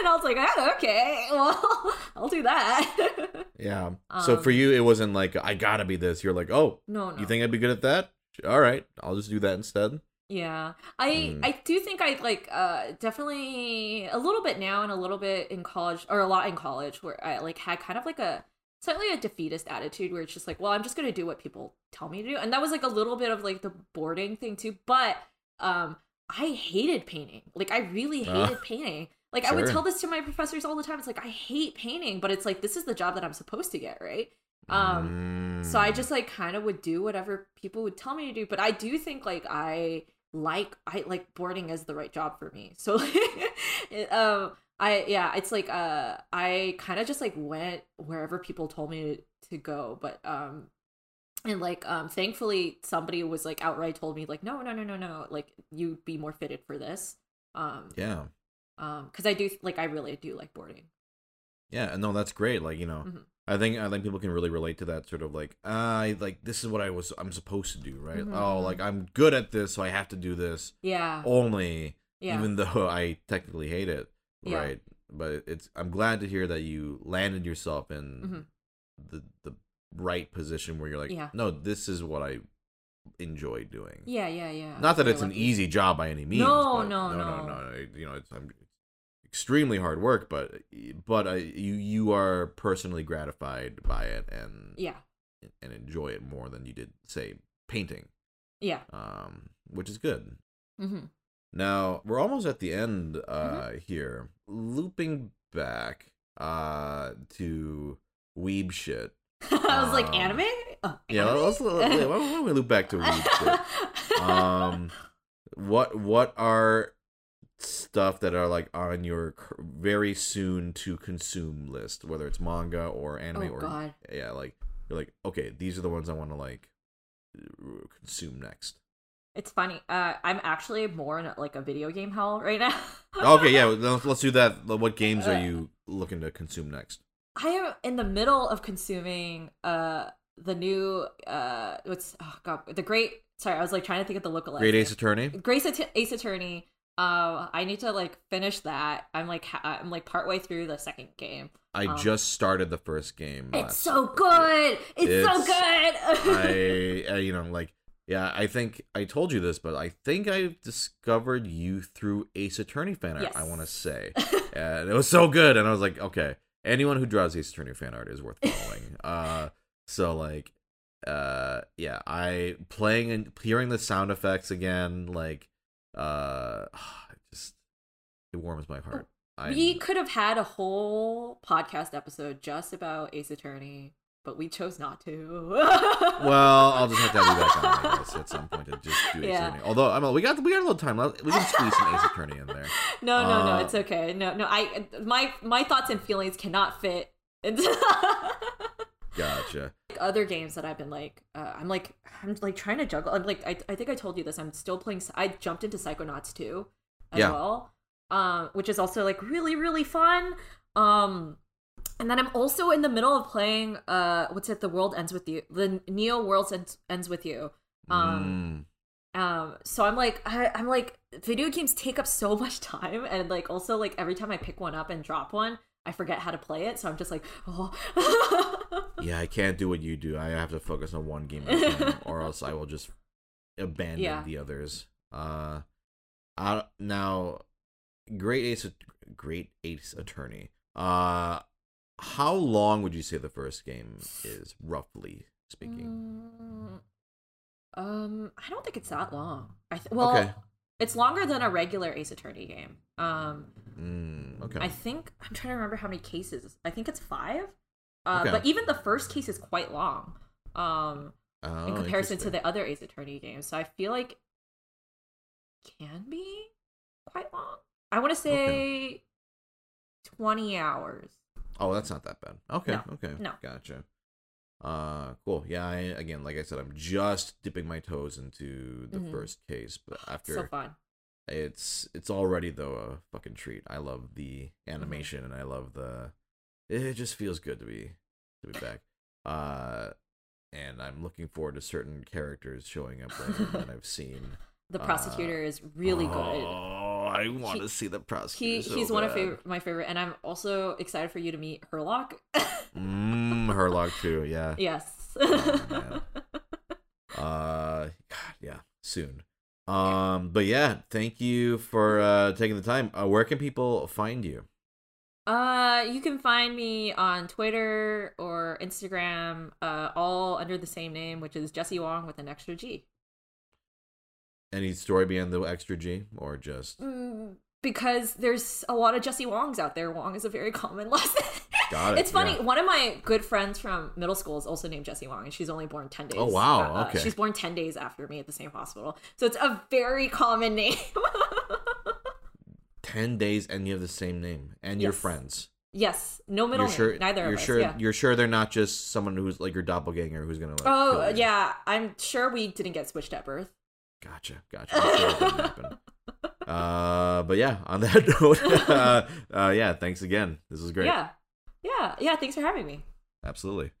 B: And i was like oh, okay. Well i'll do that.
A: Yeah. So for
B: Um,
A: you it wasn't like i gotta be this. You're like oh
B: no no.
A: you think i'd be good at that? All right. I'll just do that instead.
B: Yeah. I
A: Mm.
B: I do think I like uh definitely a little bit now and a little bit in college or a lot in college where I like had kind of like a slightly a defeatist attitude where it's just like, well, I'm just going to do what people tell me to do. And that was like a little bit of like the boarding thing too, but um I hated painting. Like I really
A: Ah.
B: hated painting. Like I would tell this to my professors all the time. It's like I hate painting, but it's like this is the job that I'm supposed to get, right? Um so I
A: Mm.
B: just like kind of would do whatever people would tell me to do. But I do think like I like I like boarding is the right job for me. So um I yeah, it's like uh I kind of just like went wherever people told me to, to go. But um and like um thankfully somebody was like outright told me like no no no no no like you'd be more fitted for this. Um
A: yeah
B: um because I do like I really do like boarding.
A: yeah no that's great like you know
B: Mhm.
A: I think i think people can really relate to that sort of like i like this is what i was i'm supposed to do right
B: Mhm,
A: oh like i'm good at this so i have to do this
B: Yeah.
A: only
B: yeah.
A: even though i technically hate it
B: Yeah.
A: right but it's i'm glad to hear that you landed yourself in
B: Mhm.
A: the the right position where you're like
B: Yeah.
A: no this is what i enjoy doing
B: yeah, yeah, yeah.
A: not that it's an easy job by any means.
B: No, no,
A: no, no,
B: no.
A: no, no. You know, it's I'm, extremely hard work, but but uh, you you are personally gratified by it and
B: Yeah.
A: and enjoy it more than you did say painting,
B: Yeah.
A: um, which is good.
B: Mm-hmm.
A: Now we're almost at the end uh,
B: Mm-hmm.
A: here. Looping back uh, to weeb shit.
B: I was like
A: Um,
B: anime. Oh,
A: Yeah,
B: anime?
A: let's, why don't we loop back to weeb shit? Um, what what are stuff that are like on your very soon to consume list, whether it's manga or anime
B: oh
A: or
B: god.
A: yeah, like you're like okay, these are the ones I want to like consume next.
B: It's funny. Uh, I'm actually more in like a video game hell right now.
A: okay, yeah, let's, let's do that. What games are
B: Uh,
A: you looking to consume next?
B: I am in the middle of consuming uh the new uh what's oh god the great sorry I was like trying to think of the lookalike.
A: Great Ace Attorney.
B: Grace At- Ace Attorney. Uh, I need to like finish that. I'm like ha- I'm like partway through the second game.
A: I
B: um,
A: just started the first game.
B: It's so good. It's, so good.
A: I, uh, you know, like, yeah, I think I told you this, but I think I discovered you through Ace Attorney fan art. I want to say, and it was so good, and I was like, okay, anyone who draws Ace Attorney fan art is worth following. uh, so like, uh, yeah, I playing and hearing the sound effects again, like, uh, it just it warms my heart.
B: We could have had a whole podcast episode just about Ace Attorney, but we chose not to.
A: Well, I'll just have to have you back on I guess, at some point to just do Ace
B: Yeah.
A: Attorney. Although I mean, we got we got a little time. left. We can squeeze some Ace Attorney in there.
B: No, no, no,
A: Uh,
B: it's okay. No, no, I my my thoughts and feelings cannot fit into
A: Gotcha.
B: other games that I've been like. Uh, I'm like I'm like trying to juggle. I'm like I, I think I told you this. I'm still playing. I jumped into Psychonauts 2 as
A: Yeah.
B: well, um, which is also like really really fun. Um, and then I'm also in the middle of playing. Uh, what's it? The world ends with you. The Neo World ends, ends with you. Um, um so i'm like I, i'm like video games take up so much time and like also like every time i pick one up and drop one i forget how to play it so i'm just like oh
A: yeah, I can't do what you do. I have to focus on one game at a time, or else I will just abandon
B: Yeah.
A: the others. Uh, I, now, Great Ace, Great Ace Attorney. Uh, how long would you say the first game is, roughly speaking?
B: Mm, um i don't think it's that long i th- well
A: Okay.
B: It's longer than a regular ace attorney game um
A: Mm, okay.
B: i think i'm trying to remember how many cases i think it's five uh
A: Okay.
B: but even the first case is quite long um
A: Oh,
B: in comparison to the other Ace Attorney games. So I feel like can be quite long. I want to say 20 hours.
A: Oh, that's not that bad. Okay,
B: No,
A: okay,
B: no.
A: gotcha. Uh, cool. Yeah, I, again, like I said, I'm just dipping my toes into the
B: Mhm.
A: first case, but after
B: So fun.
A: it's it's already though a fucking treat. I love the animation and I love the. It just feels good to be to be back. Uh, and I'm looking forward to certain characters showing up that I've seen.
B: The
A: Uh,
B: prosecutor is really good.
A: Oh, I want to see the
B: He
A: so
B: he's one of favorite, my favorite, and I'm also excited for you to meet Herlock.
A: Mmm, Herlock too. Yeah.
B: yes.
A: Oh. Uh, God, yeah, soon. Um, but yeah, thank you for uh taking the time. Uh, where can people find you?
B: Uh, you can find me on Twitter or Instagram, uh, all under the same name, which is Jesse Wong with an extra G.
A: Any story behind the extra G, or just
B: Mm, because there's a lot of Jesse Wongs out there. Wong is a very common last name.
A: Got it,
B: It's funny.
A: yeah.
B: One of my good friends from middle school is also named Jesse Wong, and she's only born ten days.
A: Oh, wow,
B: uh, uh,
A: okay.
B: she's born ten days after me at the same hospital, so it's a very common name.
A: ten days and you have the same name and you're friends?
B: yes, no middle
A: you're
B: name.
A: sure?
B: Neither
A: you're
B: of us.
A: sure?
B: yeah.
A: You're sure they're not just someone who's like your doppelganger who's gonna like?
B: Oh yeah, I'm sure we didn't get switched at birth.
A: Gotcha, gotcha. Sure it didn't happen. Uh, but yeah, on that note, uh, uh, yeah, thanks again. This was great.
B: Yeah, yeah, yeah. Thanks for having me.
A: Absolutely.